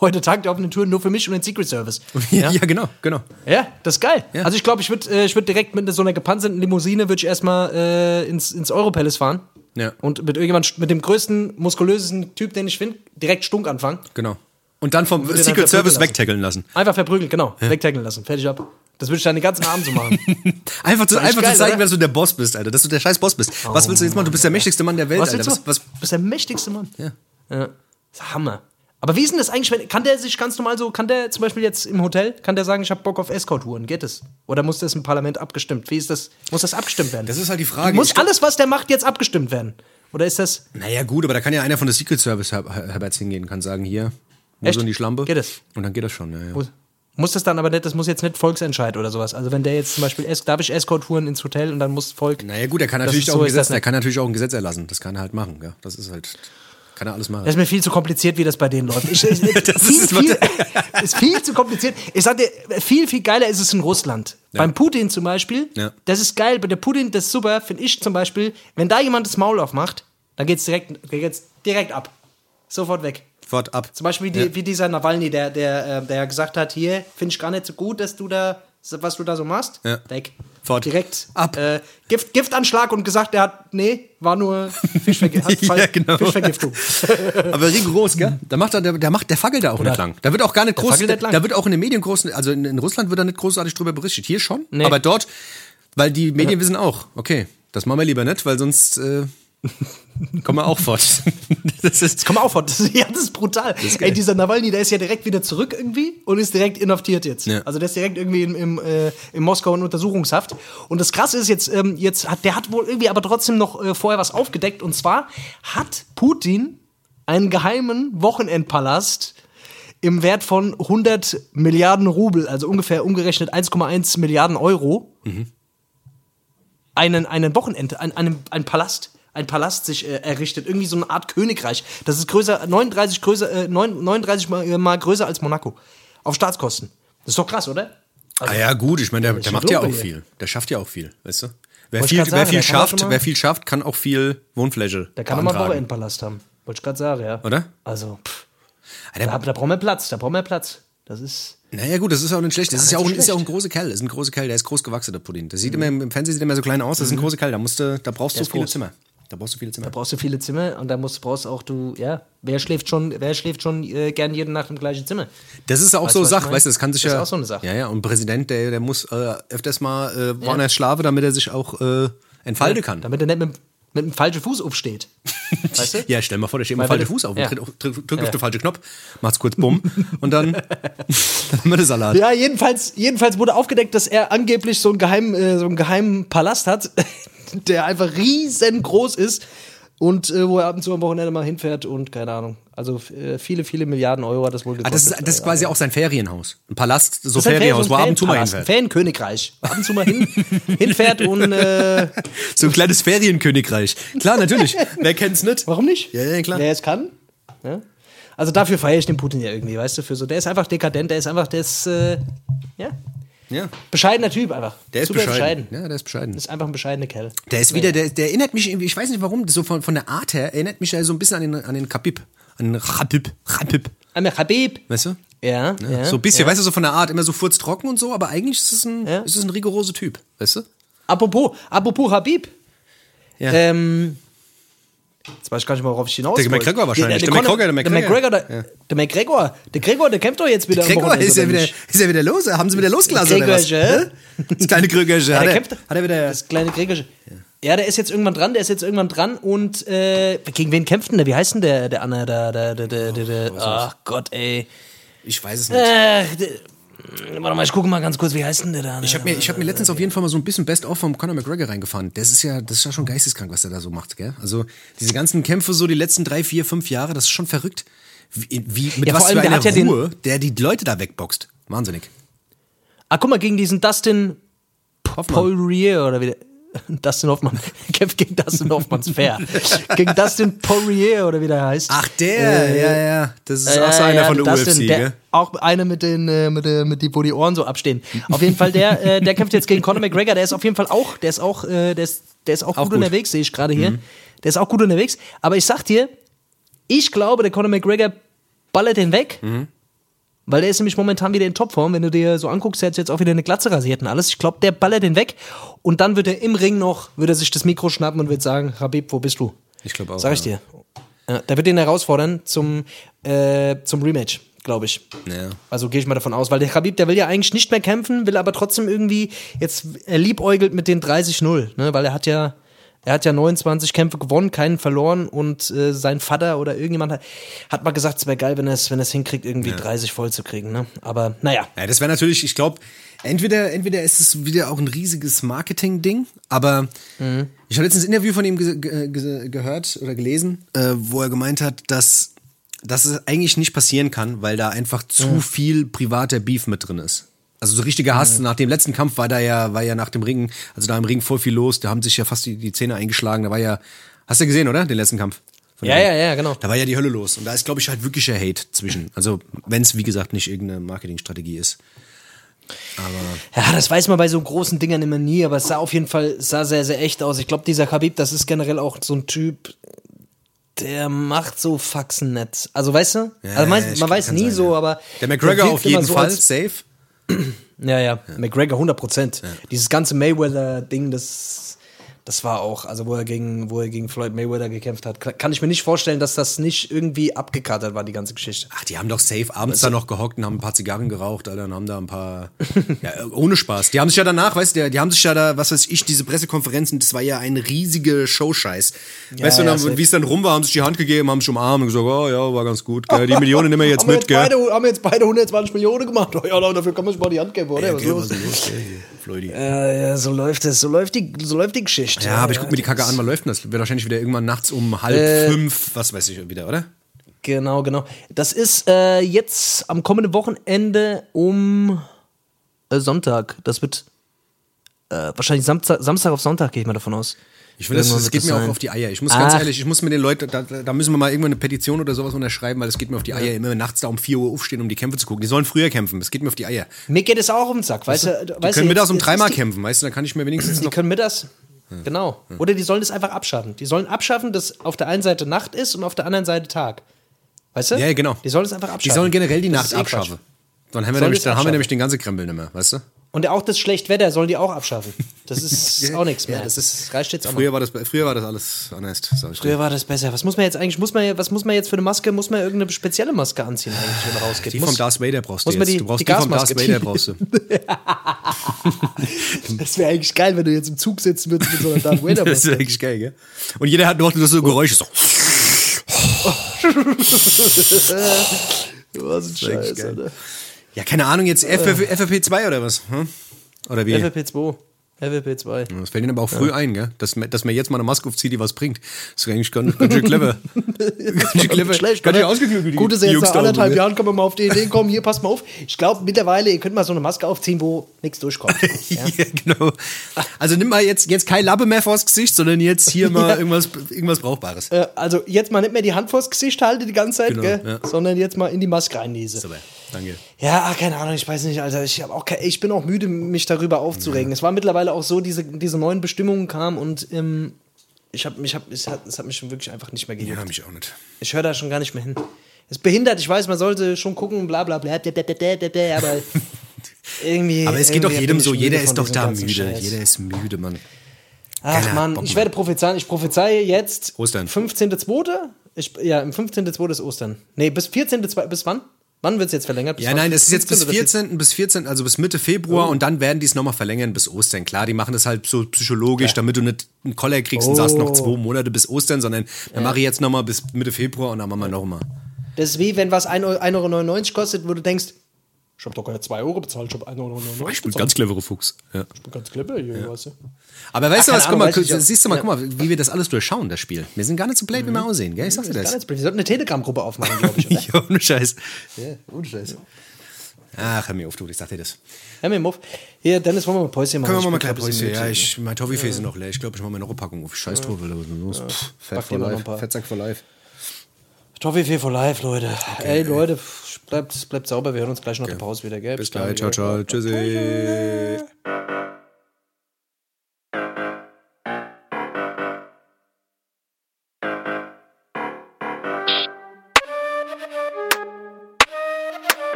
Heute tagt er auf eine Tür nur für mich und den Secret Service. Ja, genau, genau. Ja, das ist geil. Ja. Also ich glaube, ich würde äh, ich würd direkt mit so einer gepanzerten Limousine würde ich erstmal äh, ins, ins Europalace fahren. Ja. Und mit irgendjemand, mit dem größten, muskulösesten Typ, den ich finde, direkt Stunk anfangen. Genau. Und dann vom dann Secret Service verprügeln lassen. wegtackeln lassen. Einfach verprügeln, genau. Wegtackeln lassen. Fertig ab. Das würde ich dann den ganzen Abend so machen. Einfach, zu, einfach geil, zu zeigen, oder? dass du der Boss bist, Alter. Dass du der scheiß Boss bist. was willst du jetzt machen? Du bist der mächtigste Mann der Welt, was Alter. willst du? Was, was, Du bist der mächtigste Mann. ja. Ja. Das ist Hammer. Aber wie ist denn das eigentlich, wenn, kann der sich ganz normal so, kann der zum Beispiel jetzt im Hotel, kann der sagen, ich habe Bock auf Escort-Touren, geht es? Oder muss das im Parlament abgestimmt? Wie ist das, muss das abgestimmt werden? Das ist halt die Frage. Muss alles, was der macht, jetzt abgestimmt werden? Oder ist das, Naja, gut, aber da kann ja einer von der Secret Service Her Herberts hingehen, kann sagen, hier, muss in die Schlampe. Geht das? Und dann geht das schon, ja, ja. muss, muss das dann aber nicht, das muss jetzt nicht Volksentscheid oder sowas. Also wenn der jetzt zum Beispiel, darf ich Escort-Touren ins Hotel und dann muss Volk, Naja, gut, er kann natürlich auch so, ein Gesetz, nicht. kann natürlich auch ein Gesetz erlassen. Das kann er halt machen, ja. Das ist halt. Kann er alles machen. Das ist mir viel zu kompliziert, wie das bei denen läuft. Ich, ich, Das viel, ist- viel, ist viel zu kompliziert. Ich sag dir, viel, viel geiler ist es in Russland. Beim Putin zum Beispiel, Ja. das ist geil. Bei der Putin, das ist super, finde ich zum Beispiel. Wenn da jemand das Maul aufmacht, dann geht's direkt, geht's direkt ab. Sofort weg. Fort ab. Zum Beispiel die, wie dieser Nawalny, der, der, äh, der gesagt hat, hier, finde ich gar nicht so gut, dass du da, was du da so machst. Ja. Weg. Fort. Direkt Ab. Äh, Gift, Giftanschlag und gesagt, der hat, nee, war nur Fischvergi hat Ja, genau. Fischvergiftung. Aber rigoros, gell? Da macht er, der, der macht, der fackelt da auch nicht lang. Da wird auch gar nicht groß, fackelt nicht lang. da wird auch in den Medien groß, also in, in Russland wird da nicht großartig drüber berichtet. Hier schon, Nee. aber dort, weil die Medien wissen auch, okay, das machen wir lieber nicht, weil sonst äh, kommen wir auch fort. das ist, Komm auf, das ist, ja, das ist brutal. geil. Ey, dieser Nawalny, der ist ja direkt wieder zurück irgendwie und ist direkt inhaftiert jetzt. Ja. Also der ist direkt irgendwie im, im, äh, in Moskau in Untersuchungshaft. Und das Krasse ist jetzt, ähm, jetzt hat, der hat wohl irgendwie aber trotzdem noch äh, vorher was aufgedeckt. Und zwar hat Putin einen geheimen Wochenendpalast im Wert von 100 Milliarden Rubel, also ungefähr umgerechnet 1,1 Milliarden Euro, einen, einen Wochenend, ein, einen, ein Palast, ein Palast sich äh, errichtet, irgendwie so eine Art Königreich. Das ist größer, 39, größer, äh, 9 39 mal, äh, mal größer als Monaco. Auf Staatskosten. Das ist doch krass, oder? ah ja, gut, ich meine, der, der macht ja auch viel. Der schafft ja auch viel, weißt du? Wer viel, grad wer sagen, viel auch schafft, mal- wer viel schafft, kann auch viel Wohnfläche Der kann doch mal einen beantragen. Wochenendpalast haben. Wollte ich gerade sagen, ja. Oder? Also, pff, Ah, der- da, da brauchen wir Platz, da brauchen wir Platz. Das ist. Naja, gut, das ist auch nicht schlecht. Das ist ja auch, ist ja auch ein großer Kerl. Das ist ein großer Kerl, der ist groß gewachsen, der Pudding. Das sieht immer im Fernsehen sieht immer so klein aus. Das ist ein großer Kerl. Da musst du, da brauchst du Mhm. ist viele groß. Zimmer. Da brauchst du viele Zimmer. Da brauchst du viele Zimmer und da musst, brauchst auch du, ja, wer schläft schon, wer schläft schon äh, gern jede Nacht im gleichen Zimmer? Das ist auch Weißt so ich Sache, weißt du, das kann sich Das ist ja. auch so eine Sache. Ja, ja, und ein Präsident, der, der muss äh, öfters mal äh, woanders schlafen, damit er sich auch äh, entfalten kann. Damit er nicht mit, mit dem falschen Fuß aufsteht. Weißt du? Ja, stell mal vor, der steht mit dem falschen Fuß auf und ja. tritt, auf- drück, drück auf den falschen Knopf, macht's kurz bumm und dann, dann haben wir den Salat. Ja, jedenfalls, jedenfalls wurde aufgedeckt, dass er angeblich so einen geheimen, äh, so einen geheimen Palast hat, der einfach riesengroß ist und äh, wo er ab und zu am Wochenende mal hinfährt und keine Ahnung. Also äh, viele, viele Milliarden Euro hat das wohl Ah, gekostet. das, ist, das ist quasi auch sein Ferienhaus. Ein Palast, so ein Ferienhaus, Ferien- wo er ab und zu mal hinfährt. Ferienkönigreich. Ab und zu mal hin, hinfährt und äh, So ein kleines Ferienkönigreich. Klar, natürlich. Wer kennt's nicht? warum nicht? Ja, ja, klar. Wer es kann. Ja? Also dafür feiere ich den Putin ja irgendwie, weißt du, für so. Der ist einfach dekadent, der ist einfach, der ist, äh, ja, Ja. bescheidener Typ einfach. Der ist Super bescheiden. Ja, der ist bescheiden. Ist einfach ein bescheidener Kerl. Der ist wieder, der, der erinnert mich irgendwie, ich weiß nicht warum, so von, von der Art her, erinnert mich so ein bisschen an den, an den Khabib. An den Khabib. Khabib. Amir Habib. Weißt du? Ja, ja. so ein bisschen, ja. weißt du, so von der Art, immer so furztrocken und so, aber eigentlich ist es ein, Ja. ist es ein rigoroser Typ. Weißt du? Apropos, apropos Habib. Ja. Ähm, jetzt weiß ich gar nicht mal, worauf ich hinaus Der. McGregor wahrscheinlich. Der, Der McGregor, der der McGregor. McGregor, der, der McGregor, der Gregor, der kämpft doch jetzt wieder am Gregor ist ja, wieder, ist ja wieder los. Haben sie wieder losgelassen oder was? Gregorche. Das kleine Grögerche. Ja, hat, der kämpft, hat er wieder... Das kleine Gregor. Ja, der ist jetzt irgendwann dran, der ist jetzt irgendwann dran und äh, gegen wen kämpft denn der? Wie heißt denn der, der Anna, der, der, der, der, der, der ach Gott, ey. Ich weiß es nicht. Äh, der, warte mal, ich gucke mal ganz kurz, wie heißt denn der da? Ich habe mir, ich hab mir letztens auf jeden Fall mal so ein bisschen Best-of vom Conor McGregor reingefahren. Das ist ja, das ist ja schon geisteskrank, was er da so macht, gell? Also diese ganzen Kämpfe so die letzten drei, vier, fünf Jahre, das ist schon verrückt. Wie, wie mit Ja, vor was allem, für der einer ja den- Ruhe, der die Leute da wegboxt. Wahnsinnig. Ah, guck mal, gegen diesen Dustin Poirier oder wie der. Dustin Hoffmann. Kämpft gegen Dustin Hoffmanns Fair. gegen Dustin Poirier oder wie der heißt. Ach, der, ja, ja. Das ist Äh, auch so einer ja, von der Dustin, UFC, der, gell? Auch einer mit den, äh, mit, äh, mit die, wo die Ohren so abstehen. Auf jeden Fall, der, äh, der kämpft jetzt gegen Conor McGregor. Der ist auf jeden Fall auch, der ist auch, äh, der ist, der ist auch, Auch gut, gut. Mhm. unterwegs, sehe ich gerade hier. Der ist auch gut unterwegs. Aber ich sag dir, ich glaube, der Conor McGregor ballert den weg. Mhm. Weil der ist nämlich momentan wieder in Topform. Wenn du dir so anguckst, der hat jetzt auch wieder eine Glatze rasiert und alles. Ich glaube, der ballert den weg. Und dann wird er im Ring noch, wird er sich das Mikro schnappen und wird sagen, Habib, wo bist du? Ich glaube auch. Sag ich ja. dir. Ja, da wird ihn herausfordern zum, äh, zum Rematch, glaube ich. Ja. Also gehe ich mal davon aus, weil der Khabib, der will ja eigentlich nicht mehr kämpfen, will aber trotzdem irgendwie jetzt er liebäugelt mit den 30-0, ne, weil er hat ja er hat ja 29 Kämpfe gewonnen, keinen verloren und äh, sein Vater oder irgendjemand hat, hat mal gesagt, es wäre geil, wenn er es wenn er's hinkriegt, irgendwie 30 voll zu kriegen, ne? Aber naja. Ja, das wäre natürlich, ich glaube, entweder, entweder ist es wieder auch ein riesiges Marketing-Ding, aber ich habe letztens ein Interview von ihm ge ge ge gehört oder gelesen, äh, wo er gemeint hat, dass, dass es eigentlich nicht passieren kann, weil da einfach zu viel privater Beef mit drin ist. Also so richtiger Hass. Nach dem letzten Kampf war da ja, war ja nach dem Ring, also da im Ring voll viel los. Da haben sich ja fast die, die Zähne eingeschlagen. Da war ja, hast du gesehen, oder? Den letzten Kampf Ja, ja, ja, genau. Da war ja die Hölle los. Und da ist, glaube ich, halt wirklicher Hate zwischen. Also, wenn es, wie gesagt, nicht irgendeine Marketingstrategie ist. Ja, das weiß man bei so großen Dingern immer nie, aber es sah auf jeden Fall es sah sehr, sehr echt aus. Ich glaube, dieser Khabib, das ist generell auch so ein Typ, der macht so Faxen nicht. Also, weißt du? also, man, man weiß nie sein, so, ja. aber. Der McGregor auf jeden so, Fall, safe. Ja, ja, McGregor 100 Prozent. Dieses ganze Mayweather-Ding, das, das war auch, also wo er gegen, wo er gegen Floyd Mayweather gekämpft hat, kann- ich mir nicht vorstellen, dass das nicht irgendwie abgekatert war, die ganze Geschichte. Ach, die haben doch safe abends da noch gehockt und haben ein paar Zigarren geraucht, Alter, und haben da ein paar. ja, ohne Spaß. Die haben sich ja danach, weißt du, die haben sich ja da, was weiß ich, diese Pressekonferenzen, das war ja ein riesige Showscheiß. weißt du, ja, wie es dann rum war, haben sich die Hand gegeben, haben sich umarmt und gesagt, oh ja, war ganz gut. Gell, die Millionen nehmen wir jetzt mit, jetzt gell? beide, haben wir jetzt beide 120 Millionen gemacht? Oh, ja, dafür kann man sich mal die Hand geben, oder? Ja, was gell, los? was los, Floydi. Ja, ja, so läuft es, so läuft die, so läuft die Geschichte. Ja, aber ich guck mir die Kacke an, wann läuft denn das? Wird wahrscheinlich wieder irgendwann nachts um halb Äh, fünf, was weiß ich wieder, oder? Genau, genau. Das ist äh, jetzt am kommenden Wochenende um äh, Sonntag. Das wird äh, wahrscheinlich Samstag, Samstag auf Sonntag, gehe ich mal davon aus. Ich finde, das, das geht das mir auch sein. auf die Eier. Ich muss ganz Ach. ehrlich, ich muss mit den Leuten, da, da müssen wir mal irgendwann eine Petition oder sowas unterschreiben, weil es geht mir auf die Eier. Immer nachts da um 4 Uhr aufstehen, um die Kämpfe zu gucken. Die sollen früher kämpfen. Es geht mir auf die Eier. Mir geht es auch um den Sack, weißt du? Die weißt können mittags um dreimal die- kämpfen, weißt du? Dann kann ich mir wenigstens Die noch. können mittags. Genau. Oder die sollen das einfach abschaffen. Die sollen abschaffen, dass auf der einen Seite Nacht ist und auf der anderen Seite Tag. Weißt du? Ja, ja, genau. Die sollen es einfach abschaffen. Die sollen generell die Das Nacht eh Quatsch. abschaffen. Dann haben wir, nämlich, das dann haben wir nämlich den ganzen Krempel nicht mehr, weißt du? Und auch das Schlechtwetter sollen die auch abschaffen. Das ist auch nichts mehr. Ja, das das ist, reicht jetzt. Früher war das, früher war das alles anders. Sag ich dir. Früher war das besser. Was muss man jetzt eigentlich, muss man, was muss man jetzt für eine Maske, muss man irgendeine spezielle Maske anziehen eigentlich, wenn man rausgeht? Die muss, vom Darth Vader brauchst du jetzt. die- du brauchst die die, vom Darth Vader brauchst du. das wäre eigentlich geil, wenn du jetzt im Zug sitzen würdest mit so einer Darth Vader Das ist Maske. eigentlich geil, gell? Und jeder hat noch so Geräusche. So. Was ein Scheiß. Alter. Ja, keine Ahnung, jetzt FFP, FFP2 oder was? Hm? Oder wie? FFP2. FFP2. Das fällt ihnen aber auch früh ein, gell? Dass, man- dass man jetzt mal eine Maske aufzieht, die was bringt. Das ist eigentlich ganz, ganz schön clever. ganz schön clever. Schlecht, ganz schön ausgeklügelt. Gut, ja jetzt nach anderthalb gell? Jahren kann man mal auf die Idee kommen, hier, passt mal auf. Ich glaube, mittlerweile, ihr könnt mal so eine Maske aufziehen, wo nichts durchkommt. Ja. genau. Also nimm mal jetzt, jetzt kein Lappe mehr vors Gesicht, sondern jetzt hier mal Ja. irgendwas, irgendwas Brauchbares. Äh, also jetzt mal nicht mehr die Hand vors Gesicht halte die ganze Zeit, Genau, gell? ja. sondern jetzt mal in die Maske reinniese. Super, danke. Ja, ach, keine Ahnung, ich weiß nicht, Alter. Ich, auch ich bin auch müde, mich darüber aufzuregen. Es war mittlerweile auch so, diese, diese neuen Bestimmungen kamen und ähm, ich hab, mich, hab, es, hat, es hat mich schon wirklich einfach nicht mehr gejuckt. Ja, mich auch nicht. Ich höre da schon gar nicht mehr hin. Es ist behindert, ich weiß, man sollte schon gucken, bla bla bla, bla, bla, bla, bla, aber irgendwie. Aber es geht doch jedem so, jeder ist doch da müde. Scheiß. Jeder ist müde, Mann. Ach Keiner Mann, Bock ich werde prophezeien. Ich prophezeie jetzt. Ostern. 15.2. Ich, ja, im 15.2. ist Ostern. Nee, bis 14.2. Bis wann? Wann wird es jetzt verlängert? Bis Ja, nein, das ist jetzt bis 15. oder 14. bis 14. also bis Mitte Februar Oh. und dann werden die es nochmal verlängern bis Ostern. Klar, die machen das halt so psychologisch, damit du nicht einen Koller kriegst und sagst noch Oh. zwei Monate bis Ostern, sondern dann mache ich jetzt nochmal bis Mitte Februar und dann machen wir nochmal. Das ist wie, wenn was 1,99 Euro kostet, wo du denkst, ich habe doch keine 2 Euro bezahlt, ich habe 1,99 Euro Ich bin bezahlt. ganz cleverer Fuchs. Ja. Ich bin ganz clever hier, weißt du. Aber weißt du Ach, was, keine guck mal, Ahnung, weiß ich auch. siehst du mal, Ja. Mhm. guck mal, wie wir das alles durchschauen, das Spiel. Wir sind gar nicht so blöd, wie wir aussehen, gell? Ich sag dir Gar das. Wir sollten eine Telegram-Gruppe aufmachen, glaube ich, oder? Ja, ohne Scheiß. ja, ohne Scheiß. Ach, hör mir auf, du, ich sag dir das. Hör mir auf. Hier, Dennis, wollen wir mal Päuschen machen? Können wir mal ein Päuschen. Ja, ich, mein Toffifee ist noch leer. Ich glaube, ich mache mir noch eine Packung auf. Scheiß drauf, Alter, was ist denn los? Pff, Fett for life. Fettsack for life. Toffee for life, Leute. Ey, Leute, bleibt, bleibt sauber. Wir hören uns gleich nach der Pause wieder, gell? Bis dann, gleich, ciao, ciao, tschüssi.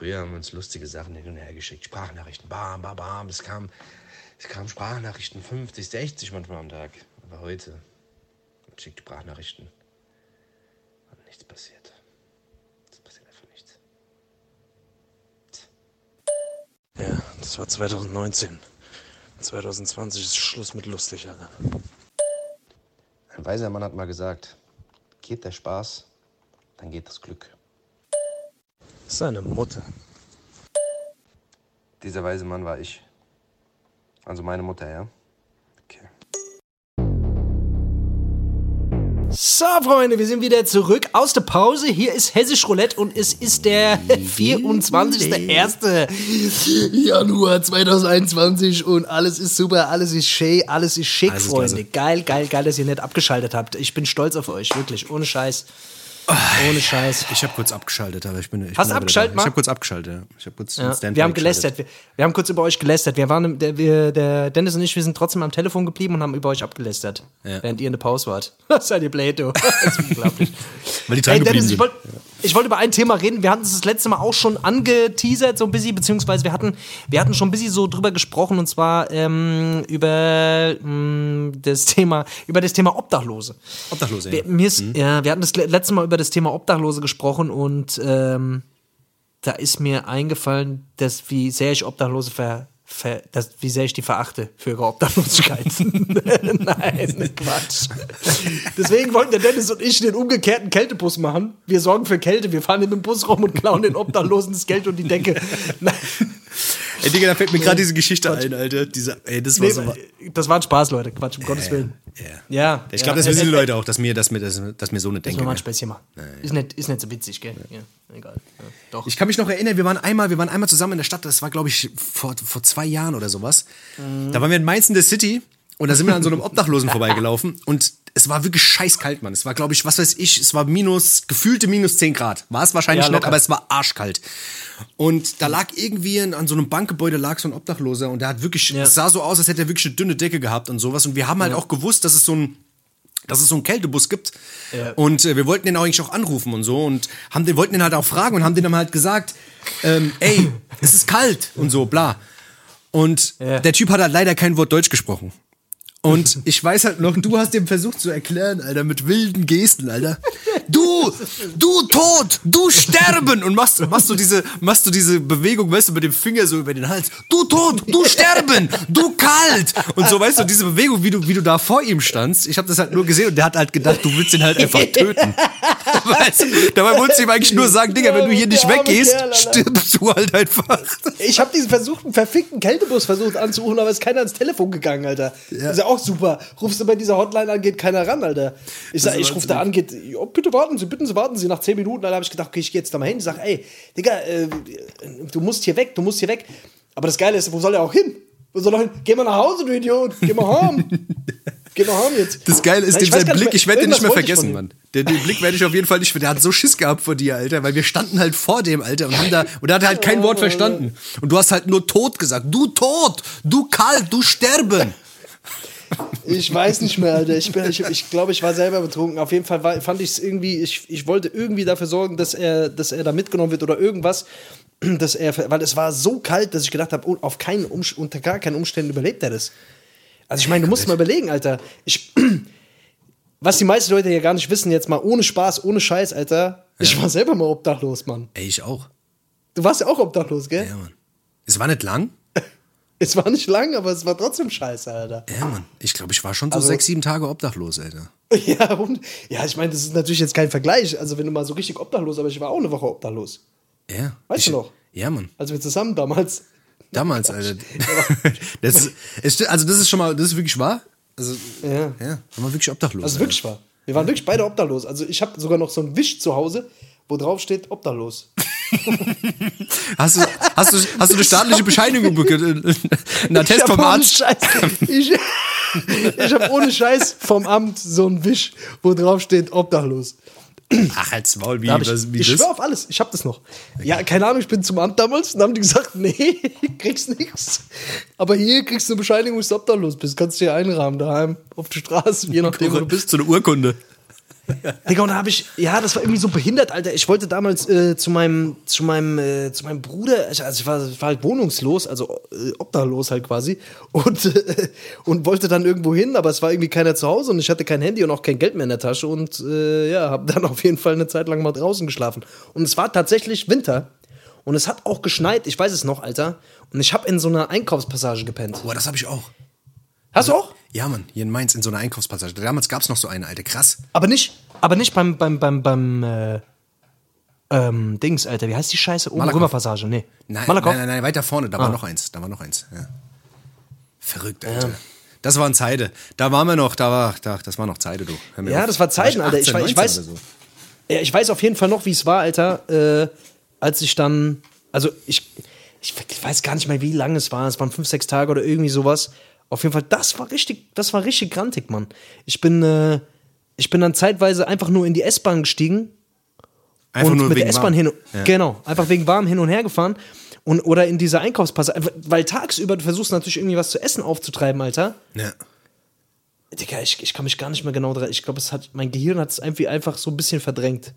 Früher haben wir uns lustige Sachen hin und her geschickt. Sprachnachrichten, bam, bam, bam. Es kam, es kamen Sprachnachrichten 50, 60 manchmal am Tag. Aber heute man schickt Sprachnachrichten und nichts passiert. Es passiert einfach nichts. Ja, das war 2019. 2020 ist Schluss mit lustig, Alter. Ein weiser Mann hat mal gesagt, geht der Spaß, dann geht das Glück. Seine Mutter. Dieser weise Mann war ich. Also meine Mutter, ja? Okay. So, Freunde, wir sind wieder zurück aus der Pause. Hier ist Hessisch Roulette und es ist der 24.01. Januar 2021 und alles ist super, alles ist schön, alles ist schick, Alles ist Freunde. klasse. Geil, geil, geil, dass ihr nicht abgeschaltet habt. Ich bin stolz auf euch, wirklich, ohne Scheiß. Ohne Scheiß. Ich habe kurz abgeschaltet, aber ich bin. Ich Hast du abgeschaltet. Marc? Ich habe kurz abgeschaltet. Ja. Ich habe kurz Ja, wir haben gelästert. Wir, wir haben kurz über euch gelästert. Wir waren, der, wir, der Dennis und ich, wir sind trotzdem am Telefon geblieben und haben über euch abgelästert, Ja. während ihr in der Pause wart. Seid ihr blöd, du. Das ist unglaublich. Weil die Ey, dran Dennis, geblieben ich wollte ich wollte über ein Thema reden. Wir hatten es das letzte Mal auch schon angeteasert, so ein bisschen, beziehungsweise wir hatten, wir hatten schon ein bisschen so drüber gesprochen und zwar ähm, über mh, das Thema, über das Thema Obdachlose. Obdachlose, Wir, ja. mir ist, ja, wir hatten das le- letzte Mal über das Thema Obdachlose gesprochen und ähm, da ist mir eingefallen, dass wie sehr ich Obdachlose ver, ver dass, wie sehr ich die verachte für ihre Obdachlosigkeit. Nein, Quatsch. Deswegen wollten der Dennis und ich den umgekehrten Kältebus machen. Wir sorgen für Kälte, wir fahren in den Bus rum und klauen den Obdachlosen das Geld und die Decke. Nein, Ey, Digga, da fällt mir gerade diese Geschichte ein, Alter. Diese, ey, das war nee, so. das war ein Spaß, Leute. Quatsch, um Gottes Willen. Ja. Ja. Ich glaube, das Äh, wissen die äh, Leute auch, dass mir, dass mir, dass, dass mir so eine Das denke. war mal ein. Späßchen mal. Ist nicht, ist nicht so witzig, gell? Ja, egal. Doch. Ich kann mich noch erinnern, wir waren einmal, wir waren einmal zusammen in der Stadt, das war, glaube ich, vor, vor zwei Jahren oder sowas. Da waren wir in Mainz in der City und da sind wir an so einem Obdachlosen vorbeigelaufen und es war wirklich scheißkalt, Mann. Es war, glaube ich, was weiß ich, es war minus, gefühlte minus 10 Grad. War es wahrscheinlich Ja, nicht, aber es war arschkalt. Und da lag irgendwie an so einem Bankgebäude lag so ein Obdachloser und der hat wirklich, Ja. es sah so aus, als hätte er wirklich eine dünne Decke gehabt und sowas. Und wir haben halt auch gewusst, dass es so ein, dass es so einen Kältebus gibt. Ja. Und äh, wir wollten den auch eigentlich auch anrufen und so und haben den, wollten den halt auch fragen und haben den dann halt gesagt, ähm, ey, es ist kalt und so, bla. Und Ja. der Typ hat halt leider kein Wort Deutsch gesprochen. Und ich weiß halt noch, du hast dem versucht zu erklären, Alter, mit wilden Gesten, Alter. Du, du tot, du sterben! Und machst, machst du diese, machst du diese Bewegung, weißt du, mit dem Finger so über den Hals. Du tot, du sterben, du kalt! Und so, weißt du, diese Bewegung, wie du, wie du da vor ihm standst. Ich habe das halt nur gesehen und der hat halt gedacht, du willst ihn halt einfach töten. weißt du, dabei wolltest du ihm eigentlich nur sagen, Digga, wenn du hier nicht weggehst, stirbst du halt einfach. Ich habe diesen versuchten, verfickten Kältebus versucht anzurufen, aber ist keiner ans Telefon gegangen, Alter. Ja auch super. Rufst du bei dieser Hotline an, geht keiner ran, Alter. Ich sag, ich rufe da an, geht, oh, bitte warten Sie, bitte Sie, warten Sie. Nach 10 Minuten, dann habe ich gedacht, okay, ich gehe jetzt da mal hin. Ich sag, ey, Digga, äh, du musst hier weg, du musst hier weg. Aber das Geile ist, wo soll er auch hin? Wo soll er hin? Geh mal nach Hause, du Idiot. Geh mal heim. Geh mal heim jetzt. Das Geile ist, Nein, ich sein Blick, ich werde den nicht mehr vergessen. Mann. Den, den Blick werde ich auf jeden Fall nicht, der hat so Schiss gehabt vor dir, Alter, weil wir standen halt vor dem, Alter, und haben da, und er hat halt kein Wort verstanden. Und du hast halt nur tot gesagt. Du tot, du kalt, du sterben. Ich weiß nicht mehr, Alter. Ich, bin, ich, ich glaube, ich war selber betrunken. Auf jeden Fall war, fand ich es irgendwie, ich, ich wollte irgendwie dafür sorgen, dass er, dass er da mitgenommen wird oder irgendwas. Dass er, weil es war so kalt, dass ich gedacht habe, oh, auf keinen Umst unter gar keinen Umständen überlebt er das. Also ich meine, du musst mal überlegen, Alter. Ich, was die meisten Leute hier gar nicht wissen, jetzt mal ohne Spaß, ohne Scheiß, Alter. Ich war selber mal obdachlos, Mann. Ey, ich auch. Du warst ja auch obdachlos, gell? Ja, Mann. Es war nicht lang. Es war nicht lang, aber es war trotzdem scheiße, Alter. Ja, Mann. Ich glaube, ich war schon so Also- sechs, sieben Tage obdachlos, Alter. Ja, und, ja, ich meine, das ist natürlich jetzt kein Vergleich. Also, wenn du mal so richtig obdachlos, aber ich war auch eine Woche obdachlos. Ja. Weißt ich, du noch? Ja, Mann. Als wir zusammen damals. Damals, Alter. das ist, also, das ist schon mal, das ist wirklich wahr. Also, Ja. ja, haben wir wirklich obdachlos. Also Alter. wirklich wahr. Wir waren wirklich beide obdachlos. Also ich habe sogar noch so einen Wisch zu Hause, wo drauf steht obdachlos. Hast du, hast du, hast du eine staatliche Bescheinigung bekommen? Ein Attest Ich vom ohne Arzt? Scheiß, ich ich habe ohne Scheiß vom Amt so einen Wisch, wo drauf steht obdachlos. Ach, als Maul, wie, Da ich was, wie ich das? schwör auf alles, ich habe das noch. Ja, keine Ahnung, ich bin zum Amt damals und haben die gesagt, nee, kriegst nix. Aber hier kriegst du eine Bescheinigung, dass du obdachlos bist. Kannst du hier einrahmen daheim auf der Straße, je nachdem, wo du bist. So eine Urkunde. Digga, und da habe ich, ja, das war irgendwie so behindert, Alter. Ich wollte damals äh, zu meinem, zu meinem, äh, zu meinem Bruder, also ich war, war halt wohnungslos, also äh, obdachlos halt quasi, und, äh, und wollte dann irgendwo hin, aber es war irgendwie keiner zu Hause und ich hatte kein Handy und auch kein Geld mehr in der Tasche und äh, ja, habe dann auf jeden Fall eine Zeit lang mal draußen geschlafen. Und es war tatsächlich Winter und es hat auch geschneit, ich weiß es noch, Alter. Und ich habe in so einer Einkaufspassage gepennt. Boah, das habe ich auch. Hast du auch? Ja, Mann, hier in Mainz in so einer Einkaufspassage. Damals gab es noch so eine, Alter, krass. Aber nicht, aber nicht beim, beim, beim, beim, äh, ähm, Dings, Alter, wie heißt die Scheiße? Oben. Römerpassage, nee. Nein, Malakoff? nein, nein, nein, weiter vorne, da Ah. war noch eins, da war noch eins. Ja. Verrückt, Alter. Das waren Zeiten. Da waren wir noch, da war, da, das war noch Zeiten, du. Ja, auf. das war Zeiten, Alter. Ich, 18, weiß- ich 19 weiß, so. ja, ich weiß auf jeden Fall noch, wie es war, Alter, äh, als ich dann, also ich, ich weiß gar nicht mehr, wie lange es war. Es waren fünf, sechs Tage oder irgendwie sowas. Auf jeden Fall, das war richtig, das war richtig grantig, Mann. Ich bin, äh, ich bin dann zeitweise einfach nur in die S-Bahn gestiegen Einfach und nur mit wegen der S-Bahn hin und, Ja. genau, einfach wegen warm hin und her gefahren und oder in diese Einkaufspasse, weil tagsüber du versuchst natürlich irgendwie was zu essen aufzutreiben, Alter. Ja. Digga, ich, ich kann mich gar nicht mehr genau dran. Ich glaube, es hat mein Gehirn hat es irgendwie einfach so ein bisschen verdrängt.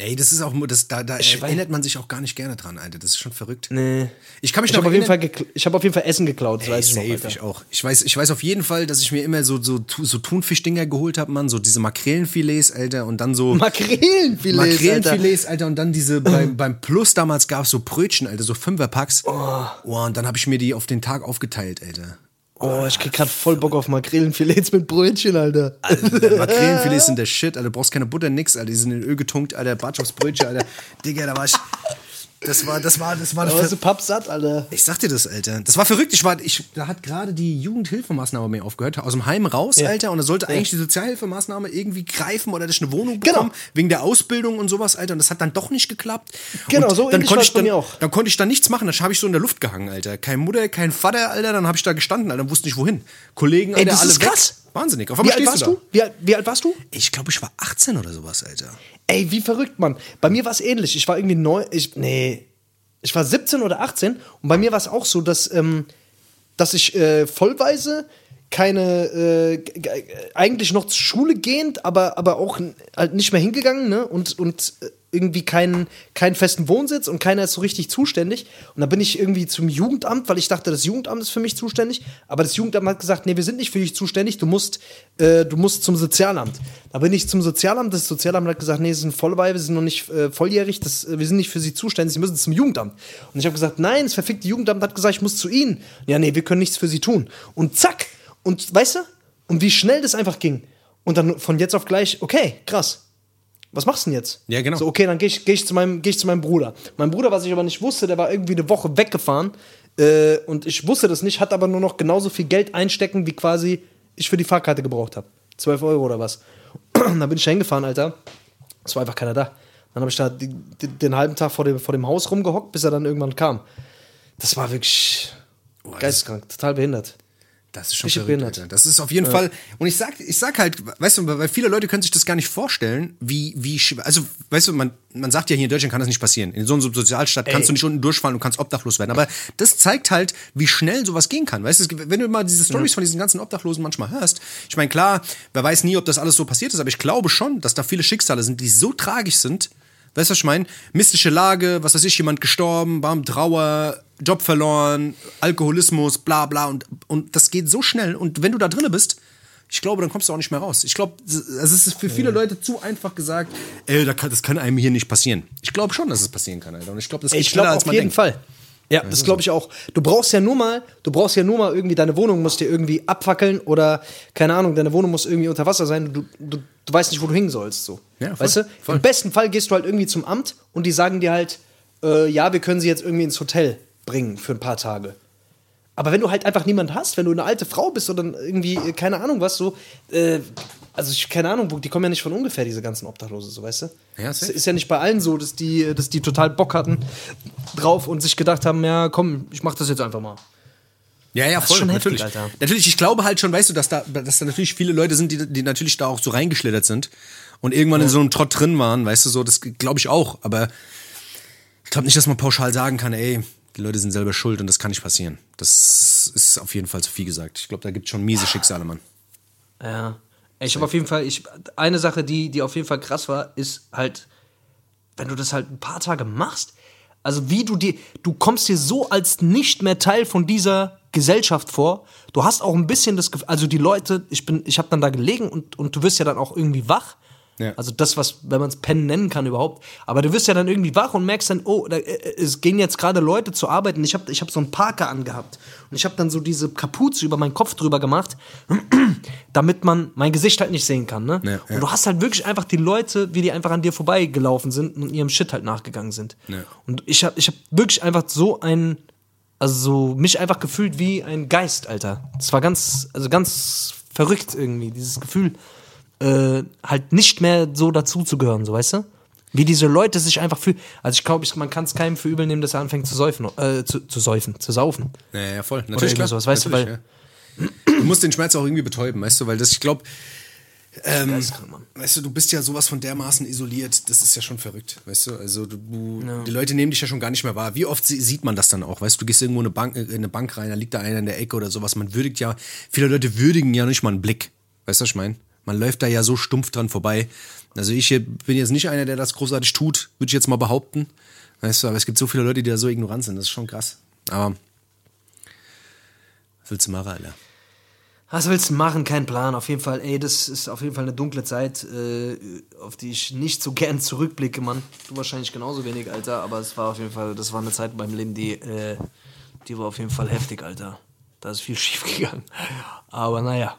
Ey, das ist auch, das, da, da Ich erinnert man sich auch gar nicht gerne dran, Alter. Das ist schon verrückt. Nee. Ich kann mich Ich noch habe auf, jeden Fall ich hab auf jeden Fall Essen geklaut, Ey, weiß ich safe, noch. Alter. ich auch. Ich weiß, ich weiß auf jeden Fall, dass ich mir immer so, so, so Thunfischdinger geholt habe, Mann. So diese Makrelenfilets, Alter. Und dann so. Makrelenfilets, Alter. Makrelenfilets, Alter. Und dann diese, beim, beim Plus damals gab es so Brötchen, Alter, so Fünferpacks. Oh. und dann habe ich mir die auf den Tag aufgeteilt, Alter. Oh, ich krieg grad voll Bock auf Makrelenfilets mit Brötchen, Alter. Makrelenfilets sind der Shit, Alter. Du brauchst keine Butter, nix, Alter. Die sind in Öl getunkt, Alter. Batschofsbrötchen, Alter. Digga, da war ich. Das war, das war, das war. Da warst du pappsatt, Alter. Ich sag dir das, Alter. Das war verrückt. Ich war, ich, da hat gerade die Jugendhilfemaßnahme mir aufgehört. Aus dem Heim raus, Ja. Alter. Und da sollte eigentlich die Sozialhilfemaßnahme irgendwie greifen oder dass ich eine Wohnung Genau. bekomme. Wegen der Ausbildung und sowas, Alter. Und das hat dann doch nicht geklappt. Genau, und so dann konnte ich dann, mir auch. Dann konnte ich da nichts machen. Dann habe ich so in der Luft gehangen, Alter. Kein Mutter, kein Vater, Alter. Dann habe ich da gestanden, Alter. Und wusste nicht wohin. Kollegen, Alter, Ey, das alle ist weg. krass. Wahnsinnig. Auf Wie alt warst du du? Wie, alt- wie alt warst du? Ich glaube, ich war 18 oder sowas, Alter. Ey, wie verrückt, Mann. Bei mir war es ähnlich. Ich war irgendwie neu. Ich, nee. Ich war 17 oder 18 und bei mir war es auch so, dass, ähm, dass ich äh, vollweise keine, äh, eigentlich noch zur Schule gehend, aber, aber auch halt nicht mehr hingegangen, ne? Und, und äh, irgendwie keinen, keinen festen Wohnsitz und keiner ist so richtig zuständig. Und da bin ich irgendwie zum Jugendamt, weil ich dachte, das Jugendamt ist für mich zuständig. Aber das Jugendamt hat gesagt, nee, wir sind nicht für dich zuständig, du musst, äh, du musst zum Sozialamt. Da bin ich zum Sozialamt, das Sozialamt hat gesagt, nee, sie sind Vollweibe, sie sind noch nicht äh, volljährig, das, äh, wir sind nicht für sie zuständig, sie müssen zum Jugendamt. Und ich habe gesagt, nein, das verfickte Jugendamt hat gesagt, ich muss zu ihnen. Ja, nee, wir können nichts für sie tun. Und zack, und weißt du, und wie schnell das einfach ging. Und dann von jetzt auf gleich, okay, krass. Was machst du denn jetzt? Ja, genau. So, okay, dann gehe ich, geh ich, zu meinem- geh ich zu meinem Bruder. Mein Bruder, was ich aber nicht wusste, der war irgendwie eine Woche weggefahren. Äh, und ich wusste das nicht, hat aber nur noch genauso viel Geld einstecken, wie quasi ich für die Fahrkarte gebraucht habe. 12 Euro oder was. dann bin ich da hingefahren, Alter. Es war einfach keiner da. Dann habe ich da die, den halben Tag vor dem, vor dem Haus rumgehockt, bis er dann irgendwann kam. Das war wirklich geisteskrank, total behindert. Das ist schon Richtig verrückt. Alter. Das ist auf jeden Fall. Und ich sag, ich sag halt, weißt du, weil viele Leute können sich das gar nicht vorstellen, wie, wie, also, weißt du, man, man sagt ja hier in Deutschland kann das nicht passieren. In so einer Sozialstadt kannst du nicht unten durchfallen und kannst obdachlos werden. Aber das zeigt halt, wie schnell sowas gehen kann. Weißt du, wenn du mal diese Stories von diesen ganzen Obdachlosen manchmal hörst, ich meine, klar, wer weiß nie, ob das alles so passiert ist, aber ich glaube schon, dass da viele Schicksale sind, die so tragisch sind, Weißt du, was ich meine? Mystische Lage, was weiß ich, jemand gestorben, bam, Trauer, Job verloren, Alkoholismus, bla bla und, und das geht so schnell und wenn du da drinne bist, ich glaube, dann kommst du auch nicht mehr raus. Ich glaube, also es ist für viele Leute zu einfach gesagt, ey, das kann einem hier nicht passieren. Ich glaube schon, dass es passieren kann, Alter. Und ich glaube, das geht Ich schneller, glaube als auf man jeden denkt. Fall. Ja, das glaube ich auch. Du brauchst ja nur mal, du brauchst ja nur mal irgendwie deine Wohnung musst dir irgendwie abfackeln oder keine Ahnung, deine Wohnung muss irgendwie unter Wasser sein. Du, du, du weißt nicht, wo du hingen sollst. So. Ja, voll, weißt du? voll. Im besten Fall gehst du halt irgendwie zum Amt und die sagen dir halt, äh, ja, wir können sie jetzt irgendwie ins Hotel bringen für ein paar Tage. Aber wenn du halt einfach niemand hast, wenn du eine alte Frau bist oder irgendwie, äh, keine Ahnung was, so, äh, also ich, keine Ahnung, die kommen ja nicht von ungefähr, diese ganzen Obdachlose, so, weißt du? Ja, es ist ja nicht bei allen so, dass die, dass die total Bock hatten drauf und sich gedacht haben, ja, komm, ich mach das jetzt einfach mal. Ja, ja, voll, schon heftig, natürlich. Alter. Natürlich, ich glaube halt schon, weißt du, dass da, dass da natürlich viele Leute sind, die, die natürlich da auch so reingeschlittert sind und irgendwann in so einem Trott drin waren, weißt du, so, das glaube ich auch, aber ich glaube nicht, dass man pauschal sagen kann, ey, die Leute sind selber schuld und das kann nicht passieren. Das ist auf jeden Fall zu viel gesagt. Ich glaube, da gibt es schon miese Schicksale, Mann. Ja. Ich habe auf jeden Fall, ich, eine Sache, die, die auf jeden Fall krass war, ist halt, wenn du das halt ein paar Tage machst, also wie du dir, du kommst dir so als nicht mehr Teil von dieser Gesellschaft vor. Du hast auch ein bisschen das Gefühl, also die Leute, ich bin, ich habe dann da gelegen und, und du wirst ja dann auch irgendwie wach. Ja. Also das, was, wenn man es Pennen nennen kann überhaupt. Aber du wirst ja dann irgendwie wach und merkst dann, oh, da, äh, es gehen jetzt gerade Leute zur Arbeit und ich habe ich hab so einen Parker angehabt. Und ich habe dann so diese Kapuze über meinen Kopf drüber gemacht, damit man mein Gesicht halt nicht sehen kann. Ne? Ja, ja. Und du hast halt wirklich einfach die Leute, wie die einfach an dir vorbeigelaufen sind und ihrem Shit halt nachgegangen sind. Und ich habe ich hab wirklich einfach so ein also so mich einfach gefühlt wie ein Geist, Alter. Das war ganz, also ganz verrückt irgendwie, dieses Gefühl, äh, halt nicht mehr so dazuzugehören, so weißt du? Wie diese Leute sich einfach fühlen. Also ich glaube, man kann es keinem für übel nehmen, dass er anfängt zu säufen, äh, zu, zu säufen, zu saufen. Ja, ja, voll. irgendwie Natürlich, klar. sowas, weißt du, Natürlich, ja. Du musst den Schmerz auch irgendwie betäuben, weißt du, weil das, ich glaube, ähm, Mann. weißt du, du bist ja sowas von dermaßen isoliert, das ist ja schon verrückt, weißt du, also du, du die Leute nehmen dich ja schon gar nicht mehr wahr. Wie oft sie- sieht man das dann auch, weißt du, du gehst irgendwo in eine Bank, in eine Bank rein, da liegt da einer in der Ecke oder sowas, man würdigt ja, viele Leute würdigen ja nicht mal einen Blick, weißt du, was ich meine? Man läuft da ja so stumpf dran vorbei. Also ich bin jetzt nicht einer, der das großartig tut, würde ich jetzt mal behaupten, weißt du, aber es gibt so viele Leute, die da so ignorant sind, das ist schon krass. Aber was willst du machen, Alter? Was willst du machen? Kein Plan. Auf jeden Fall, ey, das ist auf jeden Fall eine dunkle Zeit, äh, auf die ich nicht so gern zurückblicke, Mann. Du wahrscheinlich genauso wenig, Alter, aber es war auf jeden Fall, das war eine Zeit in meinem Leben, die, äh, die war auf jeden Fall heftig, Alter. Da ist viel schief gegangen. Aber naja.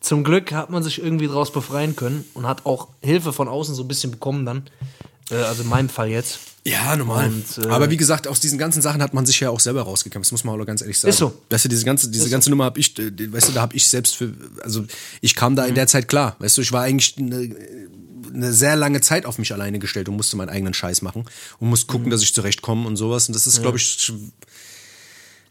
Zum Glück hat man sich irgendwie draus befreien können und hat auch Hilfe von außen so ein bisschen bekommen dann. Äh, also in meinem Fall jetzt. Ja, normal. Und, äh, Aber wie gesagt, aus diesen ganzen Sachen hat man sich ja auch selber rausgekämpft. Das muss man auch ganz ehrlich sagen. Ist so. Weißt du, diese ganze, diese ganze Nummer habe ich, äh, weißt du, da habe ich selbst für, also ich kam da in der Zeit klar. Weißt du, ich war eigentlich eine, eine sehr lange Zeit auf mich alleine gestellt und musste meinen eigenen Scheiß machen und musste gucken, dass ich zurechtkomme und sowas. Und das ist, glaube ich,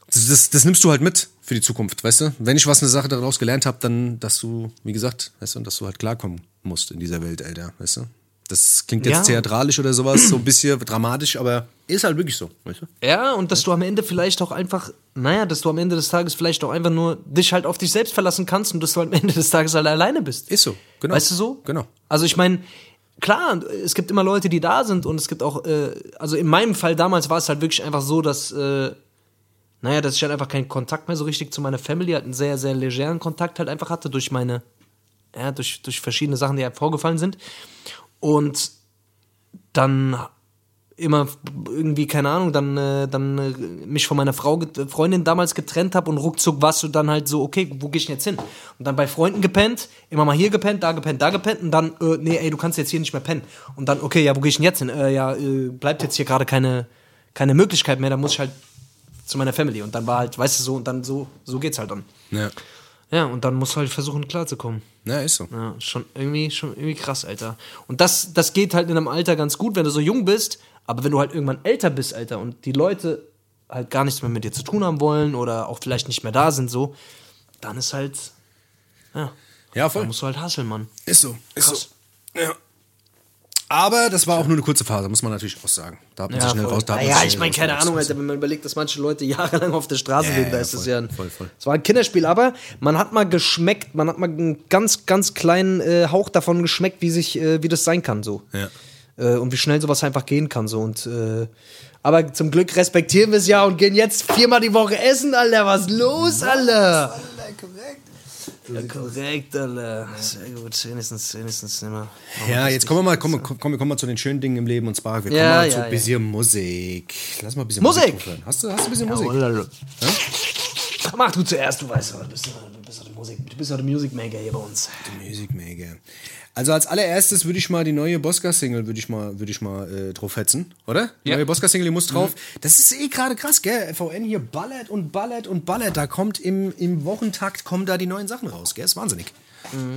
das, das nimmst du halt mit für die Zukunft, weißt du? Wenn ich was eine Sache daraus gelernt habe, dann, dass du, wie gesagt, weißt du, dass du halt klarkommen musst in dieser Welt, Alter, weißt du? Das klingt jetzt Ja. theatralisch oder sowas, so ein bisschen dramatisch, aber ist halt wirklich so, weißt du? Ja, und dass du am Ende vielleicht auch einfach, naja, dass du am Ende des Tages vielleicht auch einfach nur dich halt auf dich selbst verlassen kannst und dass du am Ende des Tages halt alleine bist. Ist so, genau. Weißt du so? Genau. Also ich meine, klar, es gibt immer Leute, die da sind und es gibt auch, äh, also in meinem Fall damals war es halt wirklich einfach so, dass, äh, naja, dass ich halt einfach keinen Kontakt mehr so richtig zu meiner Family, halt einen sehr, sehr legeren Kontakt halt einfach hatte durch meine, ja, durch, durch verschiedene Sachen, die halt vorgefallen sind. Und dann immer irgendwie, keine Ahnung, dann, äh, dann äh, mich von meiner Frau, Freundin damals getrennt habe und ruckzuck warst du dann halt so, okay, wo geh ich denn jetzt hin? Und dann bei Freunden gepennt, immer mal hier gepennt, da gepennt, da gepennt und dann, äh, nee, ey, du kannst jetzt hier nicht mehr pennen. Und dann, okay, ja, wo geh ich denn jetzt hin? Äh, ja, äh, bleibt jetzt hier gerade keine, keine Möglichkeit mehr, da muss ich halt zu meiner Family. Und dann war halt, weißt du, so, und dann so, so geht's halt dann. Ja. Ja, und dann musst du halt versuchen, klarzukommen. Ja, ist so. Ja, schon irgendwie, schon irgendwie krass, Alter. Und das, das geht halt in einem Alter ganz gut, wenn du so jung bist, aber wenn du halt irgendwann älter bist, Alter, und die Leute halt gar nichts mehr mit dir zu tun haben wollen oder auch vielleicht nicht mehr da sind, so, dann ist halt, ja, Ja, voll. dann musst du halt hasseln, Mann. Ist so, ist Krass. so. Ja. Aber das war auch nur eine kurze Phase, muss man natürlich auch sagen. Da hat man sich schnell voll. raus. Da ja, ich meine, keine Ahnung, Alter, wenn man überlegt, dass manche Leute jahrelang auf der Straße Ja, leben, da ja, ist das voll, ja ein, voll, voll. Es war ein Kinderspiel, aber man hat mal geschmeckt, man hat mal einen ganz, ganz kleinen äh, Hauch davon geschmeckt, wie sich, äh, wie das sein kann, so. Ja. Äh, und wie schnell sowas einfach gehen kann, so. Und, äh, aber zum Glück respektieren wir es ja und gehen jetzt viermal die Woche essen, Alter. Was ist los, Alter? Ja, korrekt, Alter. Sehr gut. Wenigstens, wenigens immer. Ja, jetzt kommen wir mal, kommen, kommen, kommen wir mal zu den schönen Dingen im Leben und zwar, wir kommen Ja, mal ja, zu ja. ein bisschen Musik. Lass mal ein bisschen Musik! Musik. Hast du, hast du ein bisschen Ja, Musik? Lala. Mach du zuerst, du weißt aber, du bist, bist doch der Musik, du bist doch der Music Maker hier bei uns. Music Maker. Also als allererstes würde ich mal die neue Bosca-Single würde ich mal, würde ich mal äh, drauf hetzen, oder? Die Ja. neue Bosca-Single, die muss drauf. Das ist eh gerade krass, gell? VN hier ballert und ballert und ballert. Da kommt im, im Wochentakt kommen da die neuen Sachen raus, gell? Ist wahnsinnig.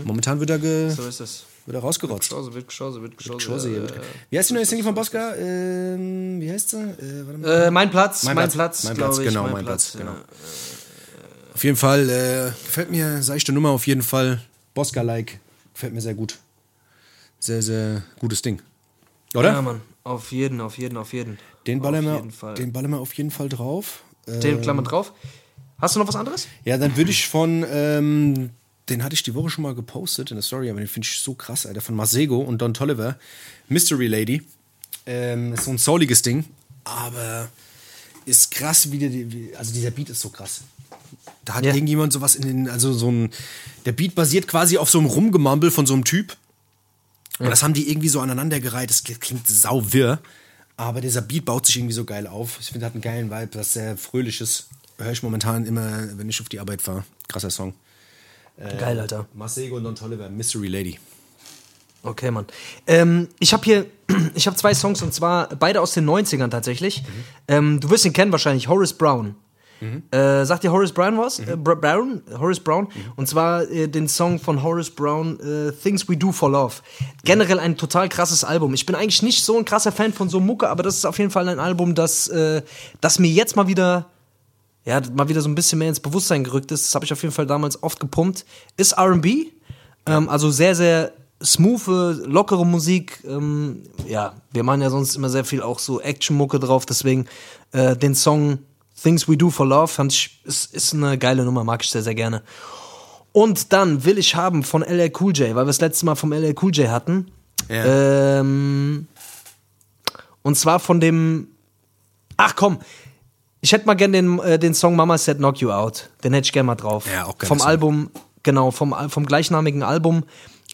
Momentan wird da, ge, So ist es. wird da rausgerotzt. Geschosse, wird geschosse, wird geschosse. Geschosse hier, wird ge- Wie heißt die neue Single von Bosca? Ähm, wie heißt sie? Äh, warte mal. Äh, mein Platz, mein, Mein Platz, Platz, mein glaube Platz, ich. genau, mein Platz, ja. genau. Auf jeden Fall äh, gefällt mir, seichte Nummer auf jeden Fall. Bosca-like. Gefällt mir sehr gut. Sehr, sehr gutes Ding. Oder? Ja, Mann. Auf jeden, auf jeden, auf jeden. den, ballern wir, jeden Fall. den ballern wir auf jeden Fall drauf. Den Klammer drauf. Hast du noch was anderes? ja, dann würde ich von, ähm, den hatte ich die Woche schon mal gepostet in der Story, aber den finde ich so krass, Alter. Von Masego und Don Tolliver. Mystery Lady. Ähm, ist so ein souliges Ding. Aber ist krass, wie der, wie, also dieser Beat ist so krass. Da hat Ja. irgendjemand sowas in den, also so ein, der Beat basiert quasi auf so einem Rumgemambel von so einem Typ. Und das haben die irgendwie so aneinandergereiht. Das klingt sau wirr. Aber dieser Beat baut sich irgendwie so geil auf. Ich finde, hat einen geilen Vibe, was sehr fröhliches. Höre ich momentan immer, wenn ich auf die Arbeit fahre. Krasser Song. Geil, Alter. Masego und Don Tolliver, Mystery Lady. Okay, Mann. Ähm, ich habe hier, ich habe zwei Songs und zwar beide aus den 90ern tatsächlich. Ähm, du wirst ihn kennen wahrscheinlich, Horace Brown. Äh, sagt dir Horace Brown was? Äh, Br- Brown? Horace Brown. Und zwar äh, den Song von Horace Brown, äh, Things We Do for Love. Generell ein total krasses Album. Ich bin eigentlich nicht so ein krasser Fan von so Mucke, aber das ist auf jeden Fall ein Album, das, äh, das mir jetzt mal wieder ja, mal wieder so ein bisschen mehr ins Bewusstsein gerückt ist. Das habe ich auf jeden Fall damals oft gepumpt. Ist RB, ähm, also sehr, sehr smooth, lockere Musik. Ähm, ja, wir machen ja sonst immer sehr viel auch so Action-Mucke drauf, deswegen äh, den Song Things We Do for Love fand ich, ist, ist eine geile Nummer, mag ich sehr, sehr gerne. Und dann will ich haben von LL Cool J, weil wir das letzte Mal vom LL Cool J hatten. Ja. Ähm, und zwar von dem. Ach komm, ich hätte mal gern den, äh, den Song Mama Said Knock You Out. Den hätte ich gerne mal drauf. Ja, auch Vom Song. Album, genau, vom, vom gleichnamigen Album.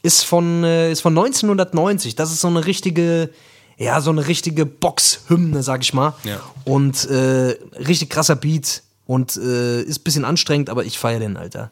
Ist von, äh, ist von 1990. Das ist so eine richtige, ja, so eine richtige Box-Hymne, sag ich mal. Ja. Und äh, richtig krasser Beat. Und äh, ist ein bisschen anstrengend, aber ich feiere den, Alter.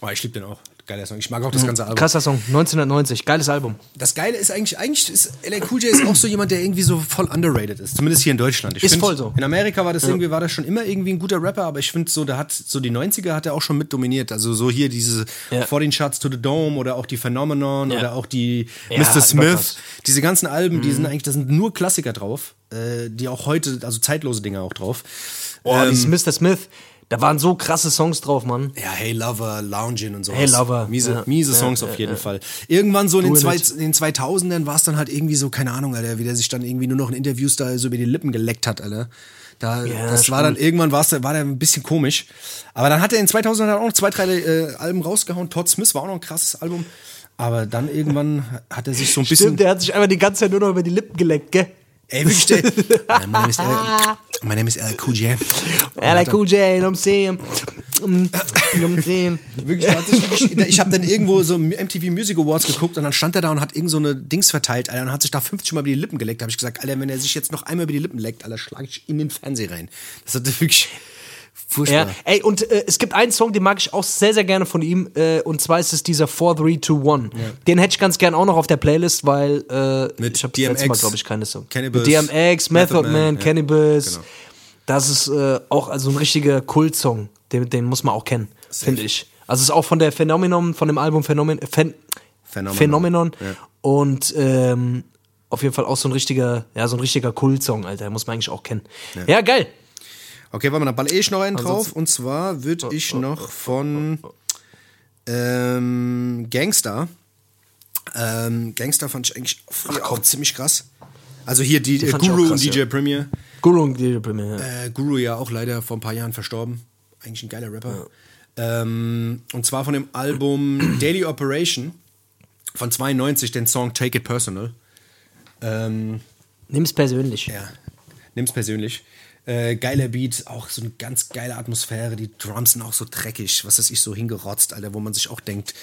Oh, ich liebe den auch. Geiler Song. Ich mag auch das ganze Album. Krasser Song, 1990. Geiles Album. Das Geile ist eigentlich, eigentlich ist LA Cool J ist auch so jemand, der irgendwie so voll underrated ist. Zumindest hier in Deutschland. Ich Ist find, voll so. In Amerika war das irgendwie, war das schon immer irgendwie ein guter Rapper, aber ich finde so, der hat, so die 90er hat er auch schon mit dominiert. Also so hier diese Ja. 14 Shots to the Dome oder auch die Phenomenon Ja. oder auch die Ja, Mr. Smith. Diese ganzen Alben, die sind eigentlich, da sind nur Klassiker drauf, äh, die auch heute, also zeitlose Dinge auch drauf. Oh, Ähm, Mr. Smith. Da waren so krasse Songs drauf, Mann. Ja, Hey Lover, Loungin und sowas. Hey Lover, Miese, ja. miese Songs ja, auf jeden ja. Fall. Irgendwann so in den, zwei, in den 2000ern war es dann halt irgendwie so, keine Ahnung, Alter, wie der sich dann irgendwie nur noch in Interviews da so über die Lippen geleckt hat, Alter. Da, Ja, das war dann stimmt. irgendwann war's, war der ein bisschen komisch. Aber dann hat er in 2000 auch noch zwei, drei äh, Alben rausgehauen. Todd Smith war auch noch ein krasses Album. Aber dann irgendwann hat er sich so ein bisschen. Stimmt, der hat sich einfach die ganze Zeit nur noch über die Lippen geleckt, gell? Ey, wirklich, der, my name is, uh, my name is uh, Cool J. Like cool J, you know what I'm saying? You know what I'm saying? Wirklich, der hat sich wirklich, ich habe dann irgendwo so MTV Music Awards geguckt und dann stand er da und hat irgend so eine Dings verteilt, Alter, und hat sich da 50 Mal über die Lippen geleckt. Da habe ich gesagt, Alter, wenn er sich jetzt noch einmal über die Lippen leckt, Alter, schlage ich in den Fernseher rein. Das hat wirklich furchtbar. Ja, ey, und äh, es gibt einen Song, den mag ich auch sehr, sehr gerne von ihm, äh, und zwar ist es dieser 4-3-2-1. Den hätte ich ganz gern auch noch auf der Playlist, weil äh, Mit ich habe das letzte Mal, glaube ich, keine Song. Cannibals, DMX, Method, Method Man, Man, ja. Cannibals. Genau. Das ist äh, auch also ein richtiger Kultsong. Den, den muss man auch kennen, finde ich. Also es ist auch von der Phenomenon, von dem Album Phänomen, Phän Phänomenon. Phänomenon. Ja. Und ähm, auf jeden Fall auch so ein richtiger, ja, so ein richtiger Kultsong, Alter. Muss man eigentlich auch kennen. Ja, geil. Okay, warte mal, dann ball ich noch einen drauf. Und zwar würde ich noch von ähm, Gangster. Ähm, Gangster fand ich eigentlich früher auch ziemlich krass. Also hier die äh, Guru krass, und DJ ja. Premier. Guru und DJ Premier. Ja. Äh, Guru ja auch leider vor ein paar Jahren verstorben. Eigentlich ein geiler Rapper. Ähm, und zwar von dem Album Daily Operation von 92, den Song Take It Personal. Ähm, Nimm's persönlich. ja, nimm's persönlich. Äh, geiler Beat, auch so eine ganz geile Atmosphäre. Die Drums sind auch so dreckig, was weiß ich, so hingerotzt, Alter, wo man sich auch denkt,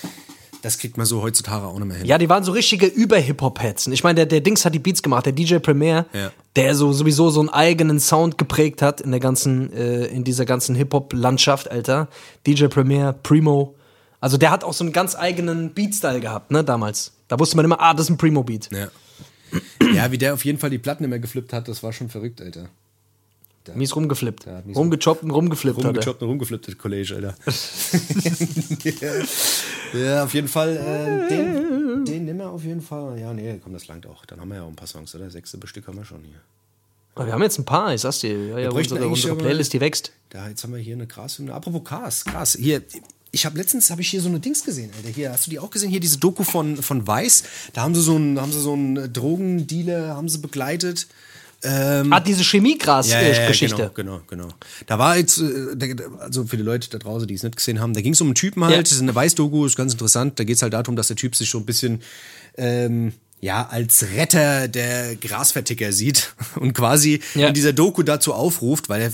das kriegt man so heutzutage auch nicht mehr hin. Ja, die waren so richtige Über-Hip-Hop-Heads. Ich meine, der, der Dings hat die Beats gemacht, der DJ Premier, Ja. der so sowieso so einen eigenen Sound geprägt hat in der ganzen, äh, in dieser ganzen Hip-Hop-Landschaft, Alter. DJ Premier, Primo. Also der hat auch so einen ganz eigenen Beat-Style gehabt, ne, damals. Da wusste man immer, ah, das ist ein Primo-Beat. Ja. ja, wie der auf jeden Fall die Platten immer geflippt hat, das war schon verrückt, Alter. Mies rumgeflippt. hat mies Rumgechoppt und rumgeflippt. Rumgechoppt und rumgeflippt, das College, Alter. ja. ja, auf jeden Fall. Äh, den, den nimm wir auf jeden Fall. Ja, nee, komm, das langt auch. Dann haben wir ja auch ein paar Songs, oder? Sechs Stück haben wir schon hier. Aber wir haben jetzt ein paar, ich sag's dir. Ja, ja, unsere, unsere Playlist, die wächst. Da, jetzt haben wir hier eine Grashymne. Apropos Gras, Gras. Hier, ich habe letztens habe ich hier so eine Dings gesehen, Alter. Hier, hast du die auch gesehen? Hier diese Doku von, von Weiß. Da haben sie so einen, haben sie so einen Drogendealer, haben sie begleitet. Ähm, Ah, diese Chemiegras-Geschichte. Genau, genau, genau. Da war jetzt, äh, also für die Leute da draußen, die es nicht gesehen haben, da ging es um einen Typen halt, Ja. das ist eine Weiß-Doku, ist ganz interessant. Da geht es halt darum, dass der Typ sich so ein bisschen, ähm, ja, als Retter der Grasverticker sieht und quasi Ja. in dieser Doku dazu aufruft, weil er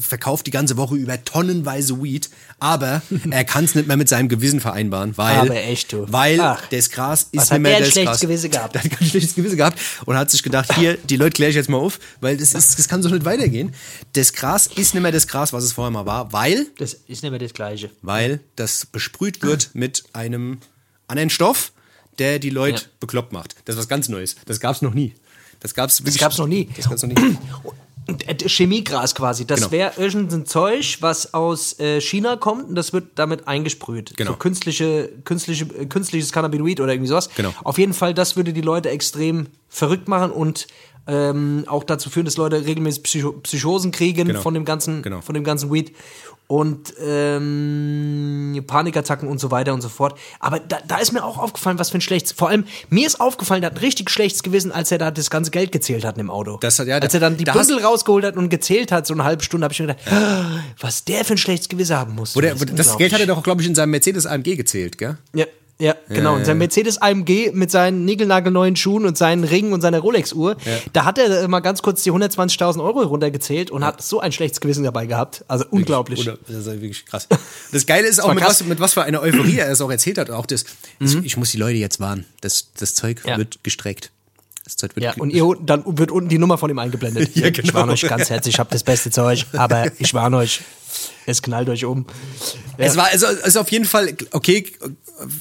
verkauft die ganze Woche über tonnenweise Weed, aber er kann es nicht mehr mit seinem Gewissen vereinbaren, weil, Aber echt, du. weil Ach. das Gras ist nicht hat mehr der ein das schlechtes Gras. Gewissen gehabt? Der hat ein schlechtes Gewissen gehabt und hat sich gedacht, hier, die Leute kläre ich jetzt mal auf, weil das, ist, das kann so nicht weitergehen. Das Gras ist nicht mehr das Gras, was es vorher mal war, weil, Das ist nicht mehr das Gleiche. weil das besprüht wird mit einem anderen Stoff, der die Leute Ja. bekloppt macht. Das ist was ganz Neues. Das gab's noch nie. Das gab's wirklich. gab's noch nie. Das gab's noch nie. Äh, Chemiegras quasi. Das Genau. wäre irgendein Zeug, was aus äh, China kommt und das wird damit eingesprüht. Genau. So künstliche, künstliche, künstliches Cannabinoid oder irgendwie sowas. Genau. Auf jeden Fall, das würde die Leute extrem verrückt machen und ähm, auch dazu führen, dass Leute regelmäßig Psycho Psychosen kriegen Genau. von dem ganzen, Genau. von dem ganzen Weed und ähm, Panikattacken und so weiter und so fort. Aber da, da ist mir auch aufgefallen, was für ein schlechtes. Vor allem mir ist aufgefallen, der hat ein richtig schlechtes Gewissen, als er da das ganze Geld gezählt hat im Auto. Das hat- ja, als er dann die da Bündel rausgeholt hat und gezählt hat, so eine halbe Stunde, habe ich mir gedacht, "Ah, was der für ein schlechtes Gewissen haben muss. Wo der, ist das unglaublich. Geld hat er doch, glaube ich, in seinem Mercedes AMG gezählt, gell? Ja, ja, genau. Und sein Mercedes AMG mit seinen niegelnagelneuen Schuhen und seinen Ringen und seiner Rolex-Uhr, da hat er mal ganz kurz die 120.000 Euro runtergezählt und hat so ein schlechtes Gewissen dabei gehabt. Also unglaublich. Oder, das ist wirklich krass. Das Geile ist auch, war mit krass. was, mit was für einer Euphorie er es auch erzählt hat. Auch das, das ich muss die Leute jetzt warnen. Das, das Zeug Ja. wird gestreckt. Das Zeug wird Ja, und ihr, dann wird unten die Nummer von ihm eingeblendet. Ja, Ich genau. warne euch ganz herzlich, ich habe das beste Zeug, aber ich warne euch, es knallt euch um. Ja. Es war also, also auf jeden Fall, okay,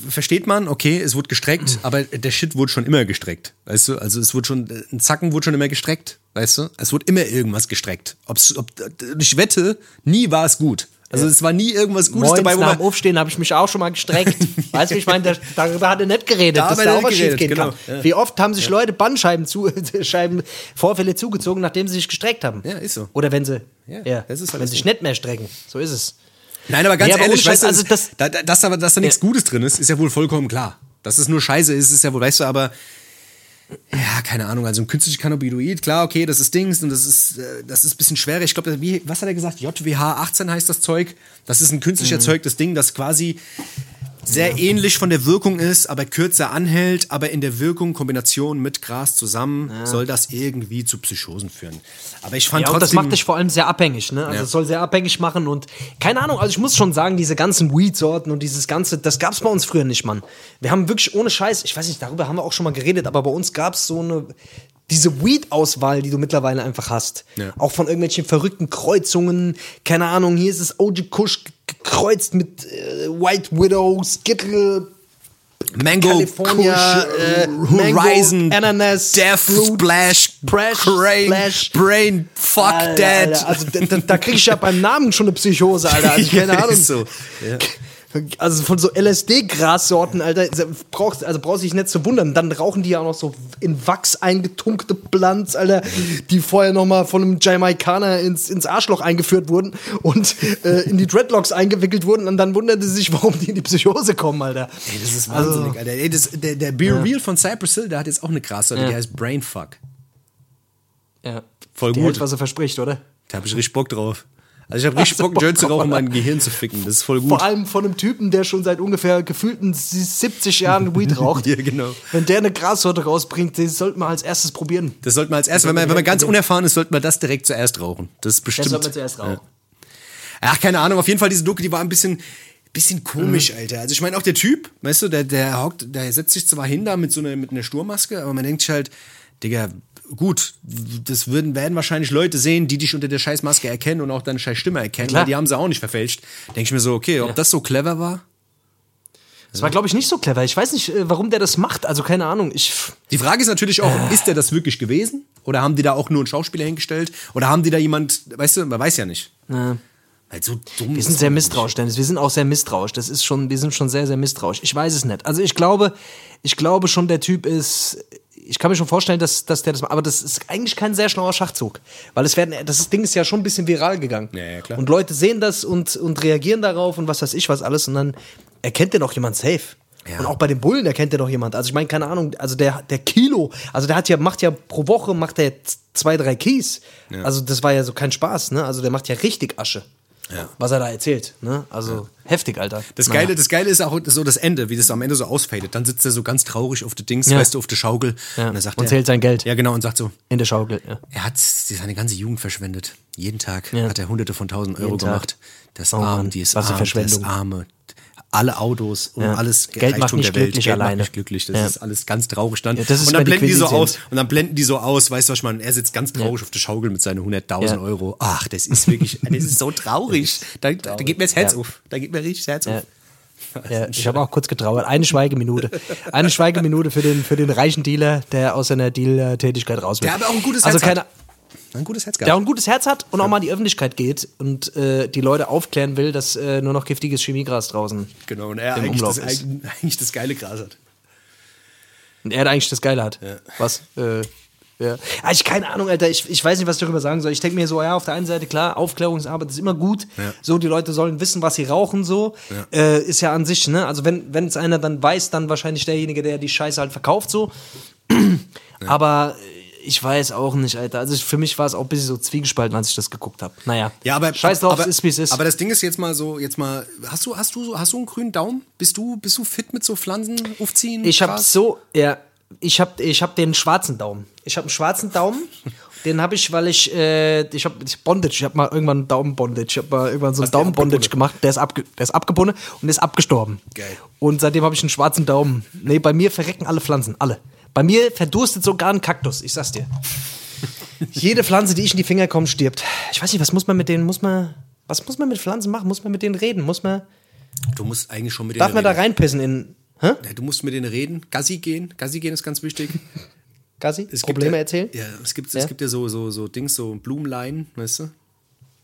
versteht man, okay, es wurde gestreckt, aber der Shit wurde schon immer gestreckt. Weißt du? Also es wurde schon, ein Zacken wurde schon immer gestreckt, weißt du? Es wurde immer irgendwas gestreckt. Ob's, ob, ich wette, nie war es gut. Also es war nie irgendwas Gutes Morgens dabei, wo nach dem Aufstehen habe ich mich auch schon mal gestreckt. weißt du, ich meine, darüber hat er nicht geredet, Da dass da auch was schief gehen genau, kann. ja. Wie oft haben sich Leute Bandscheiben zu, Scheiben, Vorfälle zugezogen, nachdem sie sich gestreckt haben. Ja, ist so. Oder wenn sie, Ja, ja, wenn sie sich nicht mehr strecken. So ist es. Nein, aber ganz Nee, aber ehrlich, ohne weißt du, Scheiß, also das- da, da, dass, aber, dass da nichts Gutes drin ist, ist ja wohl vollkommen klar. Dass es nur Scheiße ist, ist ja wohl, weißt du, aber ja, keine Ahnung, also ein künstliches Cannabinoid, klar, okay, das ist Dings und das ist, äh, das ist ein bisschen schwerer. Ich glaube, was hat er gesagt? JWH 18 heißt das Zeug. Das ist ein künstlich Mhm. erzeugtes Ding, das quasi sehr ähnlich von der Wirkung ist, aber kürzer anhält, aber in der Wirkung Kombination mit Gras zusammen soll das irgendwie zu Psychosen führen. Aber ich fand Ja, trotzdem das macht dich vor allem sehr abhängig, ne? Also Ja. es soll sehr abhängig machen und keine Ahnung, also ich muss schon sagen, diese ganzen Weed-Sorten und dieses ganze, das gab's bei uns früher nicht, Mann. Wir haben wirklich ohne Scheiß, ich weiß nicht, darüber haben wir auch schon mal geredet, aber bei uns gab's so eine diese Weed-Auswahl, die du mittlerweile einfach hast. Ja. Auch von irgendwelchen verrückten Kreuzungen. Keine Ahnung, hier ist es OG Kush gekreuzt mit äh, White Widow, Skittle, Mango, California, Kush, äh, Mango, Horizon, Ananas, Death, Fruit, Splash, Splash, Brain, Splash. Brain, Fuck Alter, Dead. Alter, also da, da, krieg ich ja beim Namen schon eine Psychose, Alter. Also keine Ahnung. So. Also von so LSD-Grassorten, Alter, brauchst, also brauchst dich nicht zu wundern. Dann rauchen die ja auch noch so in Wachs eingetunkte Blunts, Alter, die vorher noch mal von einem Jamaikaner ins, ins Arschloch eingeführt wurden und äh, in die Dreadlocks eingewickelt wurden und dann wundern sie sich, warum die in die Psychose kommen, Alter. Ey, das ist Also- wahnsinnig, Alter. Ey, das, der, der Be Real von Cypress Hill, der hat jetzt auch eine Grassorte, Ja. die heißt Brainfuck. Ja. Voll Die gut. hält, was er verspricht, oder? Da hab ich richtig Bock drauf. Also ich hab richtig Bock, einen Bock Joint zu rauchen, mein Gehirn zu ficken. Das ist voll gut. Vor allem von einem Typen, der schon seit ungefähr gefühlten 70 Jahren Weed raucht. Ja, genau. Wenn der eine Grassorte rausbringt, das sollte man als erstes probieren. Das sollte man als erstes, wenn man, wenn man ganz unerfahren ist, sollte man das direkt zuerst rauchen. Das ist Das bestimmt. sollte man zuerst rauchen. Ach, keine Ahnung, auf jeden Fall diese Doku, die war ein bisschen, bisschen komisch, Mhm. Alter. Also ich meine auch der Typ, weißt du, der, der hockt, der setzt sich zwar hin da mit so einer, mit einer Sturmmaske, aber man denkt sich halt, Digga, gut, das würden, werden wahrscheinlich Leute sehen, die dich unter der scheiß Maske erkennen und auch deine scheiß Stimme erkennen, Klar. weil die haben sie auch nicht verfälscht. Denke ich mir so, okay, ob das so clever war? Das war, glaube ich, nicht so clever. Ich weiß nicht, äh, warum der das macht. Also keine Ahnung. Ich, Die Frage ist natürlich auch, ist der das wirklich gewesen? Oder haben die da auch nur einen Schauspieler hingestellt? Oder haben die da jemand, weißt du, man weiß ja nicht. Weil so dumm wir sind sehr misstrauisch, Dennis. Wir sind auch sehr misstrauisch. Das ist schon, wir sind schon sehr, sehr misstrauisch. Ich weiß es nicht. Also ich glaube, ich glaube schon, der Typ ist. Ich kann mir schon vorstellen, dass, dass der das macht. Aber das ist eigentlich kein sehr schlauer Schachzug. Weil es werden, das Ding ist ja schon ein bisschen viral gegangen. Ja, ja, klar. Und Leute sehen das und, und reagieren darauf und was weiß ich was alles. Und dann erkennt der doch jemand safe. Ja. Und auch bei den Bullen erkennt der doch jemand. Also ich meine, keine Ahnung, also der, der Kilo, also der hat ja, macht ja pro Woche macht er zwei, drei Keys. Also das war ja so kein Spaß, ne? Also der macht ja richtig Asche. Ja. Was er da erzählt, ne? Also heftig, Alter. Das Naja. Geile, das Geile ist auch so das Ende, wie das am Ende so ausfadet. Dann sitzt er so ganz traurig auf der Dings, Ja. weißt du, auf der Schaukel. Ja. Und, er sagt Und er, zählt sein Geld. Ja, genau, und sagt so, In der Schaukel, ja. er hat seine ganze Jugend verschwendet. Jeden Tag Ja. hat er hunderte von tausend Euro gemacht. Das Oh Arm, die ist arm, das Arme. Alle Autos und Ja. alles Geld macht Reichtum nicht der Welt. glücklich Geld alleine. macht nicht glücklich. Das Ja. ist alles ganz traurig dann. Ja, und dann blenden die so Liquidität. aus. Und dann blenden die so aus, weißt du was ich meine? Er sitzt ganz traurig auf der Schaukel mit seinen 100.000 Ja. Euro. Ach, das ist wirklich, das ist so traurig. Da, da geht mir das Herz auf. Da geht mir richtig das Herz auf. Ja, ich habe auch kurz getrauert. Eine Schweigeminute. Eine Schweigeminute für den, für den reichen Dealer, der aus seiner Deal-Tätigkeit raus will. Der aber auch ein gutes also Herz hat. Ein gutes Herz Der auch gehabt. ein gutes Herz hat und auch mal in die Öffentlichkeit geht und äh, die Leute aufklären will, dass äh, nur noch giftiges Chemiegras draußen Genau, und er im eigentlich Umlauf das, ist. eigentlich das geile Gras hat. Und er eigentlich das Geile hat. Was? Äh, ja. Ah, ich keine Ahnung, Alter. Ich, ich weiß nicht, was ich darüber sagen soll. Ich denke mir so, ja, auf der einen Seite klar, Aufklärungsarbeit ist immer gut. Ja. So, die Leute sollen wissen, was sie rauchen, so. Äh, ist ja an sich, ne? Also, wenn es einer dann weiß, dann wahrscheinlich derjenige, der die Scheiße halt verkauft, so. Aber äh, ich weiß auch nicht, Alter. Also, ich, für mich war es auch ein bisschen so zwiegespalten, als ich das geguckt habe. Naja. Ja, aber Scheiß drauf, aber, es ist wie es ist. Aber das Ding ist jetzt mal so, jetzt mal, hast du, hast du, hast du einen grünen Daumen? Bist du, bist du fit mit so Pflanzen aufziehen? Ich habe so, ja, ich habe ich hab den schwarzen Daumen. Ich habe einen schwarzen Daumen. Den habe ich, weil ich, äh, ich habe ich Bondage, ich habe mal irgendwann einen Daumen-Bondage, ich habe mal irgendwann so einen Daumen-Bondage gemacht, der ist, abge, der ist abgebunden und ist abgestorben. Geil. Und seitdem habe ich einen schwarzen Daumen. Nee, bei mir verrecken alle Pflanzen, alle. Bei mir verdurstet sogar ein Kaktus, ich sag's dir. Jede Pflanze, die ich in die Finger komme, stirbt. Ich weiß nicht, was muss man mit denen, muss man, was muss man mit Pflanzen machen? Muss man mit denen reden? Muss man, Du musst eigentlich schon mit darf denen man da reden. reinpissen in, hä? Ja, du musst mit denen reden. Gassi gehen. Gassi gehen ist ganz wichtig. Gassi? Es gibt Probleme ja, erzählen? Ja, es gibt, Ja? es gibt ja so, so, so Dings, so Blumenleinen, weißt du?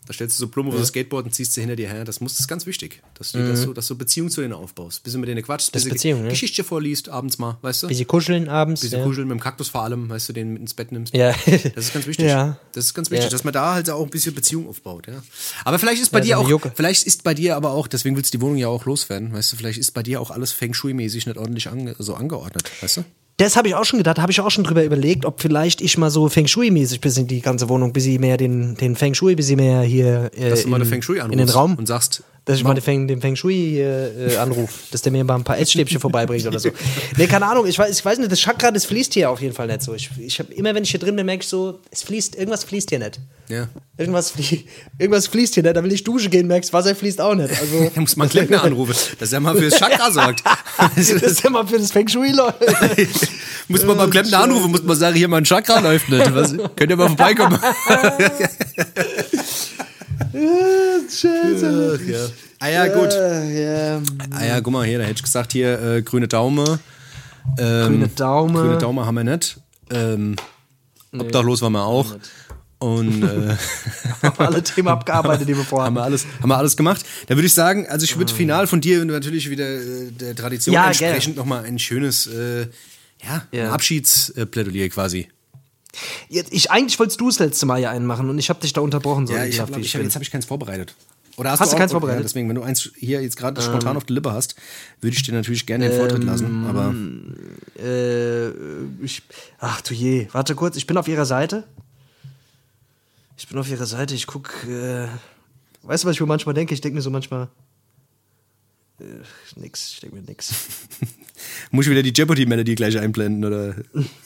Da stellst du so Blumen auf das Skateboard und ziehst sie hinter dir her. Das, muss, das ist ganz wichtig, dass du, dass du, dass du Beziehung zu denen aufbaust. Bis du mit denen quatschst, bis du Mhm. Ne? Geschichte vorliest, abends mal, weißt du? Bisschen kuscheln abends. Bisschen ja. kuscheln mit dem Kaktus vor allem, weißt du, den mit ins Bett nimmst. Ja. Das ist ganz wichtig. Ja. Das ist ganz wichtig, Ja. dass man da halt auch ein bisschen Beziehung aufbaut, ja. Aber vielleicht ist bei Ja, dir so auch, Jucke. vielleicht ist bei dir aber auch, deswegen willst du die Wohnung ja auch loswerden, weißt du, vielleicht ist bei dir auch alles Feng Shui-mäßig nicht ordentlich ange, so angeordnet, weißt du? Das habe ich auch schon gedacht, habe ich auch schon drüber überlegt, ob vielleicht ich mal so Feng Shui-mäßig bisschen die ganze Wohnung, bisschen mehr den, den Feng Shui, bisschen mehr hier äh, Dass du mal in, Feng Shui in den Raum. und sagst, Dass ich mal den Feng, den Feng Shui äh, äh, anrufe, dass der mir mal ein paar Essstäbchen vorbeibringt oder so. Nee, keine Ahnung, ich weiß, ich weiß nicht, das Chakra, das fließt hier auf jeden Fall nicht so. Ich, ich habe immer, wenn ich hier drin bin, merke ich so, es fließt, irgendwas fließt hier nicht. ja. Irgendwas, flie irgendwas fließt hier nicht, da will ich duschen gehen, merkst, Wasser fließt auch nicht. Also, Da muss man Klempner anrufen, dass er mal fürs Chakra sorgt. das ist ja mal für das Feng Shui, Leute. muss man beim Klempner anrufen, muss man sagen, hier mein Chakra läuft nicht. Was, könnt ihr mal vorbeikommen? Scheiße. Ach, ja. Ah ja, gut. Ja, Ah ja, guck mal hier, da hätte ich gesagt, hier äh, grüne Daumen. Ähm, Grüne Daumen. Grüne Daumen haben wir nicht. Ähm, Obdachlos waren wir auch. Und äh, alle Themen abgearbeitet, die wir haben, vorhaben. wir alles, haben wir alles gemacht. Da würde ich sagen, also ich würde final von dir natürlich wieder äh, der Tradition Ja, entsprechend nochmal ein schönes äh, ja, Ja. Abschiedsplädoyer quasi. Jetzt, ich, eigentlich wolltest du das letzte Mal ja einen machen und ich habe dich da unterbrochen. So Ja, ich hab, ich jetzt habe ich keins vorbereitet. Oder hast, Hast du auch- keins vorbereitet? Ähm. Ja, deswegen, wenn du eins hier jetzt gerade spontan auf die Lippe hast, würde ich dir natürlich gerne den Vortritt lassen. Aber äh, ich, ach du je, warte kurz, ich bin auf ihrer Seite. Ich bin auf ihrer Seite, ich guck, äh, weißt du, was ich mir manchmal denke? Ich denke mir so manchmal, äh, nix, ich denke mir nix. muss ich wieder die Jeopardy-Melodie gleich einblenden oder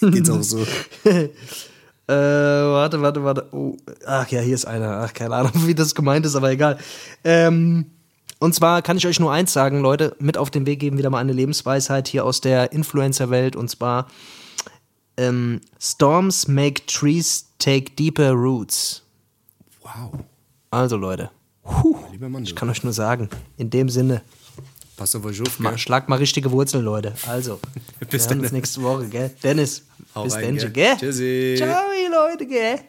geht's auch so? äh, warte, warte, warte. Oh, ach ja, hier ist einer. Ach, keine Ahnung, wie das gemeint ist, aber egal. Ähm, und zwar kann ich euch nur eins sagen, Leute, mit auf den Weg geben wieder mal eine Lebensweisheit hier aus der Influencer-Welt und zwar ähm, Storms make trees take deeper roots. Wow. Also Leute, Lieber Mann, ich kann euch nur sagen, in dem Sinne, Pass auf euch auf, mal, gell? schlagt mal richtige Wurzeln, Leute. Also, Bis wir hören uns dann. nächste Woche, gell? Dennis, Hau bis dann, gell? gell? Tschüssi. Ciao, Leute, gell?